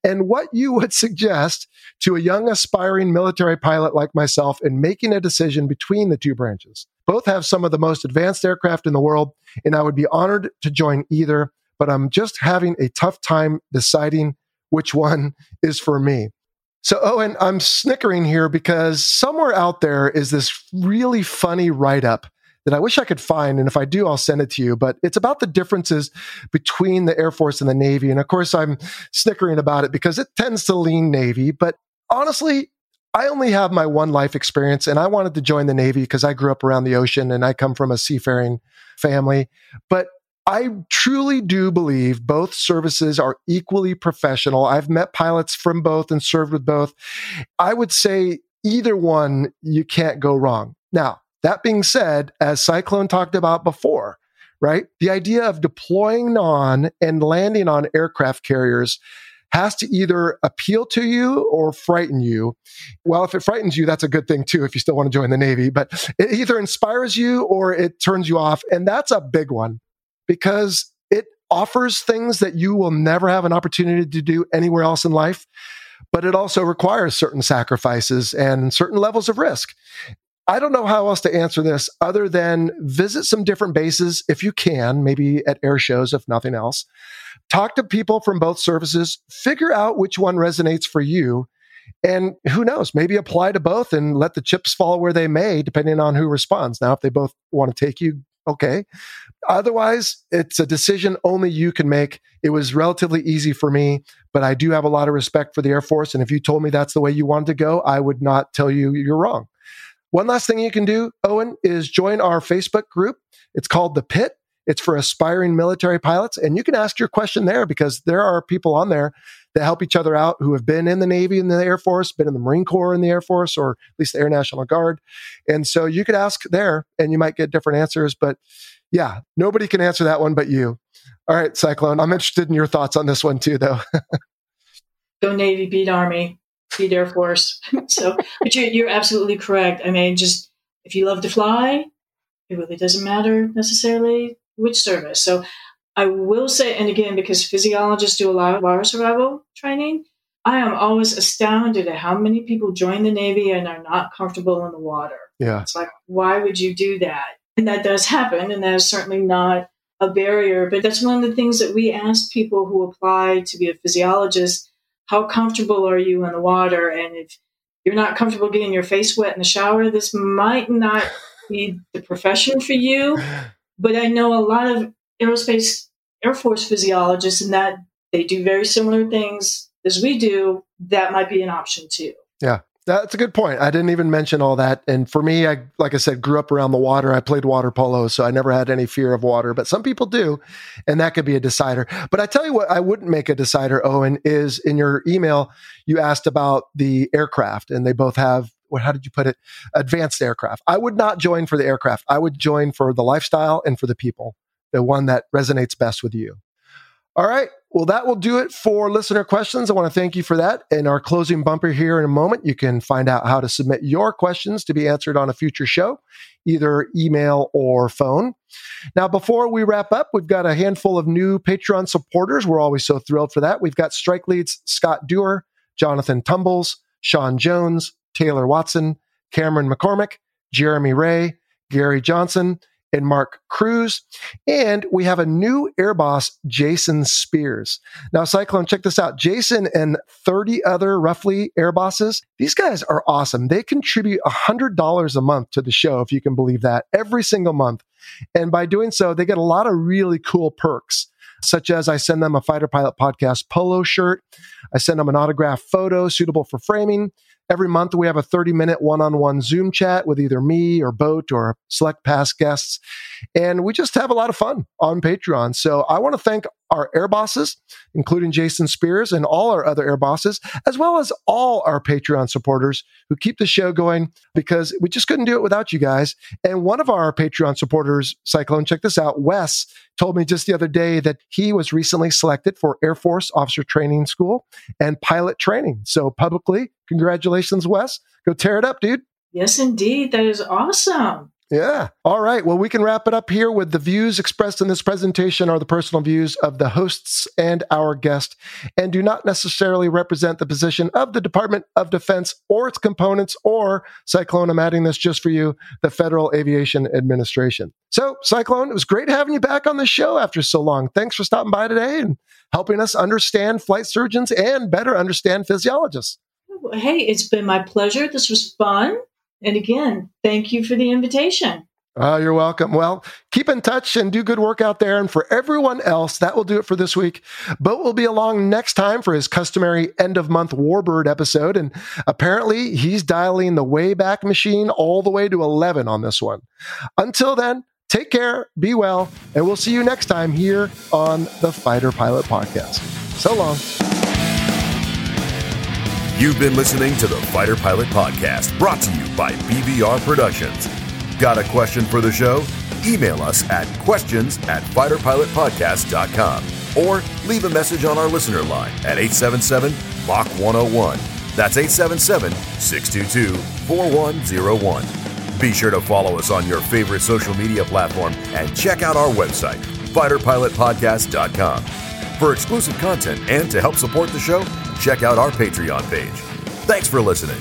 and what you would suggest to a young aspiring military pilot like myself in making a decision between the two branches. Both have some of the most advanced aircraft in the world and i would be honored to join either but i'm just having a tough time deciding which one is for me. So, oh, Owen, I'm snickering here because somewhere out there is this really funny write up that I wish I could find. And if I do, I'll send it to you. But it's about the differences between the Air Force and the Navy. And of course, I'm snickering about it because it tends to lean Navy. But honestly, I only have my one life experience and I wanted to join the Navy because I grew up around the ocean and I come from a seafaring family. But I truly do believe both services are equally professional. I've met pilots from both and served with both. I would say either one, you can't go wrong. Now, that being said, as Cyclone talked about before, right, the idea of deploying on and landing on aircraft carriers has to either appeal to you or frighten you. Well, if it frightens you, that's a good thing too, if you still want to join the Navy, but it either inspires you or it turns you off. And that's a big one because it offers things that you will never have an opportunity to do anywhere else in life. But it also requires certain sacrifices and certain levels of risk. I don't know how else to answer this other than visit some different bases if you can, maybe at air shows, if nothing else. Talk to people from both services, figure out which one resonates for you. And who knows, maybe apply to both and let the chips fall where they may, depending on who responds. Now, if they both want to take you, okay. Otherwise, it's a decision only you can make. It was relatively easy for me, but I do have a lot of respect for the Air Force. And if you told me that's the way you wanted to go, I would not tell you you're wrong. One last thing you can do, Owen, is join our Facebook group. It's called The Pit. It's for aspiring military pilots. And you can ask your question there because there are people on there that help each other out who have been in the Navy and the Air Force, been in the Marine Corps and the Air Force, or at least the Air National Guard. And so you could ask there and you might get different answers. But yeah, nobody can answer that one but you. All right, Cyclone, I'm interested in your thoughts on this one too, though. Go Navy, beat Army, beat Air Force. so, but you're, you're absolutely correct. I mean, just if you love to fly, it really doesn't matter necessarily which service. So I will say, and again, because physiologists do a lot of water survival training, I am always astounded at how many people join the Navy and are not comfortable in the water. Yeah. It's like, why would you do that? And that does happen, and that is certainly not a barrier. But that's one of the things that we ask people who apply to be a physiologist how comfortable are you in the water? And if you're not comfortable getting your face wet in the shower, this might not be the profession for you. But I know a lot of aerospace Air Force physiologists and that they do very similar things as we do. That might be an option too. Yeah. That's a good point. I didn't even mention all that. And for me, I like I said, grew up around the water. I played water polo, so I never had any fear of water. But some people do, and that could be a decider. But I tell you what, I wouldn't make a decider. Owen is in your email. You asked about the aircraft, and they both have what? How did you put it? Advanced aircraft. I would not join for the aircraft. I would join for the lifestyle and for the people, the one that resonates best with you. All right. Well, that will do it for listener questions. I want to thank you for that. In our closing bumper here in a moment, you can find out how to submit your questions to be answered on a future show, either email or phone. Now, before we wrap up, we've got a handful of new Patreon supporters. We're always so thrilled for that. We've got strike leads Scott Dewar, Jonathan Tumbles, Sean Jones, Taylor Watson, Cameron McCormick, Jeremy Ray, Gary Johnson, and Mark Cruz. And we have a new air boss, Jason Spears. Now, Cyclone, check this out. Jason and 30 other roughly air bosses, these guys are awesome. They contribute $100 a month to the show, if you can believe that, every single month. And by doing so, they get a lot of really cool perks such as I send them a Fighter Pilot Podcast polo shirt. I send them an autographed photo suitable for framing. Every month, we have a 30 minute one on one Zoom chat with either me or Boat or select past guests. And we just have a lot of fun on Patreon. So I want to thank our air bosses, including Jason Spears and all our other air bosses, as well as all our Patreon supporters who keep the show going because we just couldn't do it without you guys. And one of our Patreon supporters, Cyclone, check this out. Wes told me just the other day that he was recently selected for Air Force Officer Training School and pilot training. So publicly, congratulations, Wes. Go tear it up, dude. Yes, indeed. That is awesome. Yeah. All right. Well, we can wrap it up here with the views expressed in this presentation are the personal views of the hosts and our guest and do not necessarily represent the position of the Department of Defense or its components or Cyclone. I'm adding this just for you, the Federal Aviation Administration. So, Cyclone, it was great having you back on the show after so long. Thanks for stopping by today and helping us understand flight surgeons and better understand physiologists. Hey, it's been my pleasure. This was fun. And again, thank you for the invitation. Oh, you're welcome. Well, keep in touch and do good work out there. And for everyone else, that will do it for this week. Boat will be along next time for his customary end of month Warbird episode. And apparently, he's dialing the Wayback Machine all the way to 11 on this one. Until then, take care, be well, and we'll see you next time here on the Fighter Pilot Podcast. So long. You've been listening to the Fighter Pilot Podcast, brought to you by BVR Productions. Got a question for the show? Email us at questions at fighterpilotpodcast.com or leave a message on our listener line at 877 Mach 101. That's 877 622 4101. Be sure to follow us on your favorite social media platform and check out our website, fighterpilotpodcast.com. For exclusive content and to help support the show, check out our Patreon page. Thanks for listening.